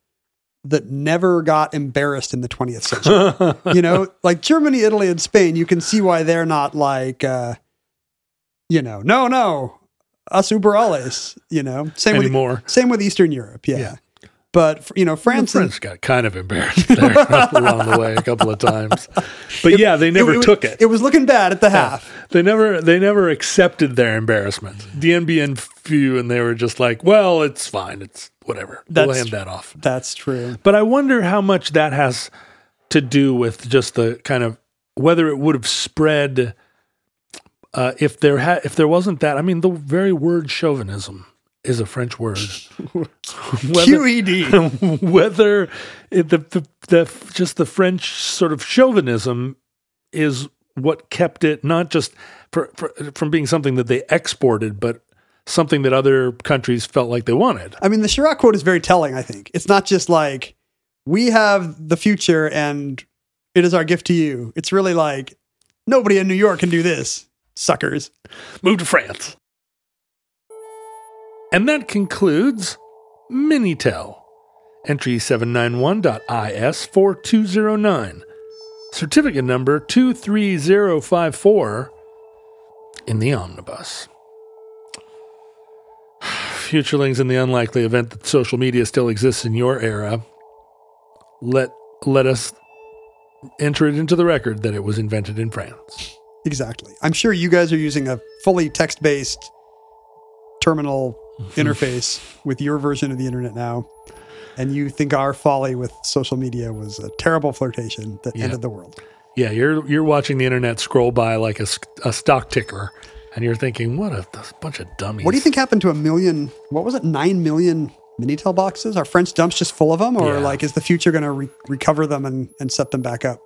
that never got embarrassed in the 20th century. *laughs* you know, like Germany, Italy, and Spain, you can see why they're not like, uh, you know, no, no, us uber alles, you know, same with, Anymore. same with Eastern Europe. Yeah. Yeah. But, you know, The France, got kind of embarrassed *laughs* there along the way a couple of times. But yeah, they never was- took it. It was looking bad at the half. They never they never accepted their embarrassment. Dien Bien Phu and they were just like, well, it's fine. It's whatever. we'll hand that off. That's true. But I wonder how much that has to do with just the kind of whether it would have spread uh, if there had if there wasn't that. I mean, the very word chauvinism is a French word. *laughs* Whether- QED. *laughs* whether it, the, the the just the French sort of chauvinism is what kept it not just for, for, from being something that they exported, but something that other countries felt like they wanted. I mean, the Chirac quote is very telling, I think. It's not just like, we have the future and it is our gift to you. It's really like, nobody in New York can do this, suckers. Move to France. And that concludes Minitel. Entry 791.is4209. Certificate number 23054 in the omnibus. *sighs* Futurelings, in the unlikely event that social media still exists in your era, let let us enter it into the record that it was invented in France. Exactly. I'm sure you guys are using a fully text based terminal interface with your version of the internet now. And you think our folly with social media was a terrible flirtation that Yeah. ended the world. Yeah, you're you're watching the internet scroll by like a, a stock ticker, and you're thinking, "What a, this bunch of dummies." What do you think happened to a million? What was it? Nine million Minitel boxes? Are French dumps just full of them, or Yeah. like is the future going to re- recover them and, and set them back up?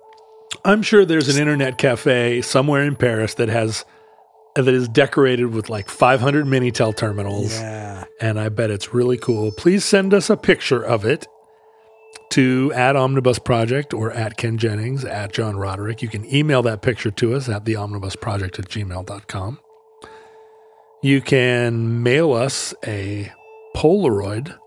I'm sure there's an internet cafe somewhere in Paris that has that is decorated with like 500 Minitel terminals, Yeah. and I bet it's really cool. Please send us a picture of it to at Omnibus Project or at Ken Jennings, at John Roderick. You can email that picture to us at the Omnibus Project at gmail.com. You can mail us a Polaroid.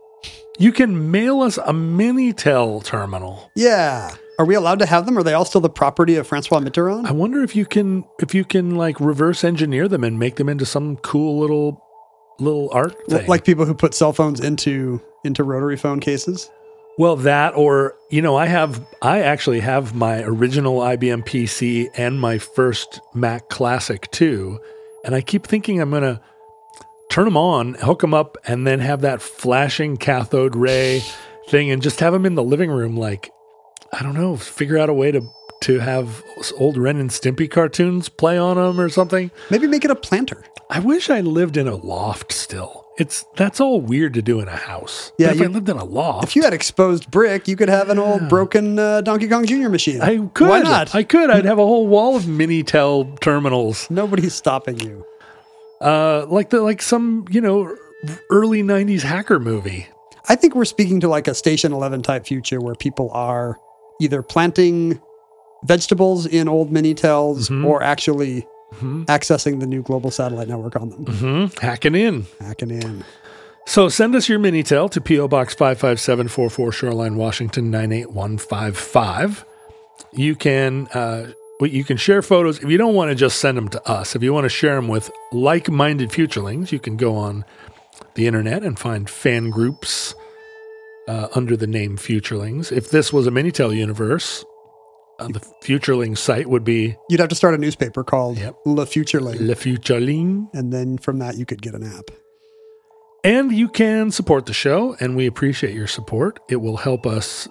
You can mail us a Minitel terminal. Yeah. Are we allowed to have them? Are they all still the property of Francois Mitterrand? I wonder if you can if you can like reverse engineer them and make them into some cool little little art thing. Like people who put cell phones into into rotary phone cases? Well, that or you know, I have I actually have my original IBM PC and my first Mac Classic too, and I keep thinking I'm gonna turn them on, hook them up, and then have that flashing cathode ray thing, and just have them in the living room. Like I don't know, figure out a way to to have old Ren and Stimpy cartoons play on them or something. Maybe make it a planter. I wish I lived in a loft still. It's that's all weird to do in a house. Yeah, but if you- I lived in a loft, If you had exposed brick, you could have an old broken uh, Donkey Kong Jr. machine. I could. Why not? I could. I'd have a whole wall of Minitel terminals, Nobody's stopping you. uh, like the like some you know early '90s hacker movie. I think we're speaking to like a Station 11 type future where people are either planting vegetables in old Minitels Mhm. or actually Mhm. accessing the new global satellite network on them. hmm Hacking in. Hacking in. So send us your Minitel to PO Box five five seven four four Shoreline, Washington nine eight one five five. You can. Uh, you can share photos if you don't want to just send them to us. If you want to share them with like-minded futurelings, you can go on the internet and find fan groups uh, under the name Futurelings. If this was a Minitel universe, uh, the Futureling site would be You'd have to start a newspaper called Yep. Le Futureling. Le Futureling. and then from that, you could get an app. And you can support the show, and we appreciate your support. It will help us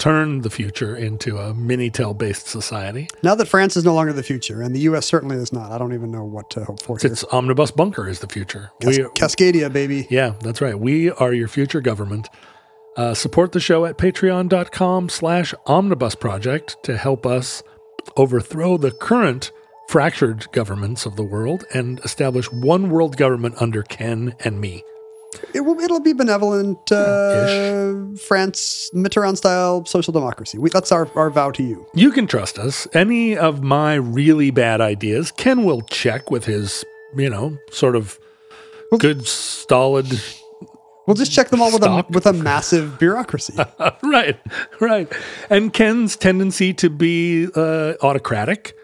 turn the future into a Minitel based society. Now that France is no longer the future, and the U.S. certainly is not, I don't even know what to hope for here. It's Omnibus Bunker is the future. Cas- We, Cascadia, baby. yeah, that's right. We are your future government. Uh, support the show at patreon.com slash omnibus project to help us overthrow the current fractured governments of the world and establish one world government under Ken and me. It will, it'll be benevolent, uh, France, Mitterrand style social democracy. We, that's our, our vow to you. You can trust us. Any of my really bad ideas, Ken will check with his, you know, sort of good, stolid. We'll just check them all with a, with a massive bureaucracy. *laughs* right, right. And Ken's tendency to be uh, autocratic,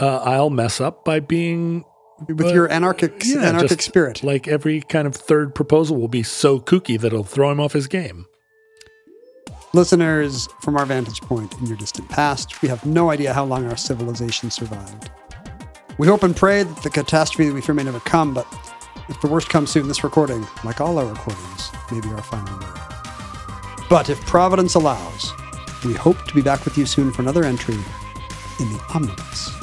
uh, I'll mess up by being with your anarchic, yeah, anarchic spirit. Like every kind of third proposal will be so kooky that it'll throw him off his game. Listeners, from our vantage point in your distant past, we have no idea how long our civilization survived. We hope and pray that the catastrophe that we fear may never come, but if the worst comes soon, this recording, like all our recordings, may be our final word. But if Providence allows, we hope to be back with you soon for another entry in the Omnibus.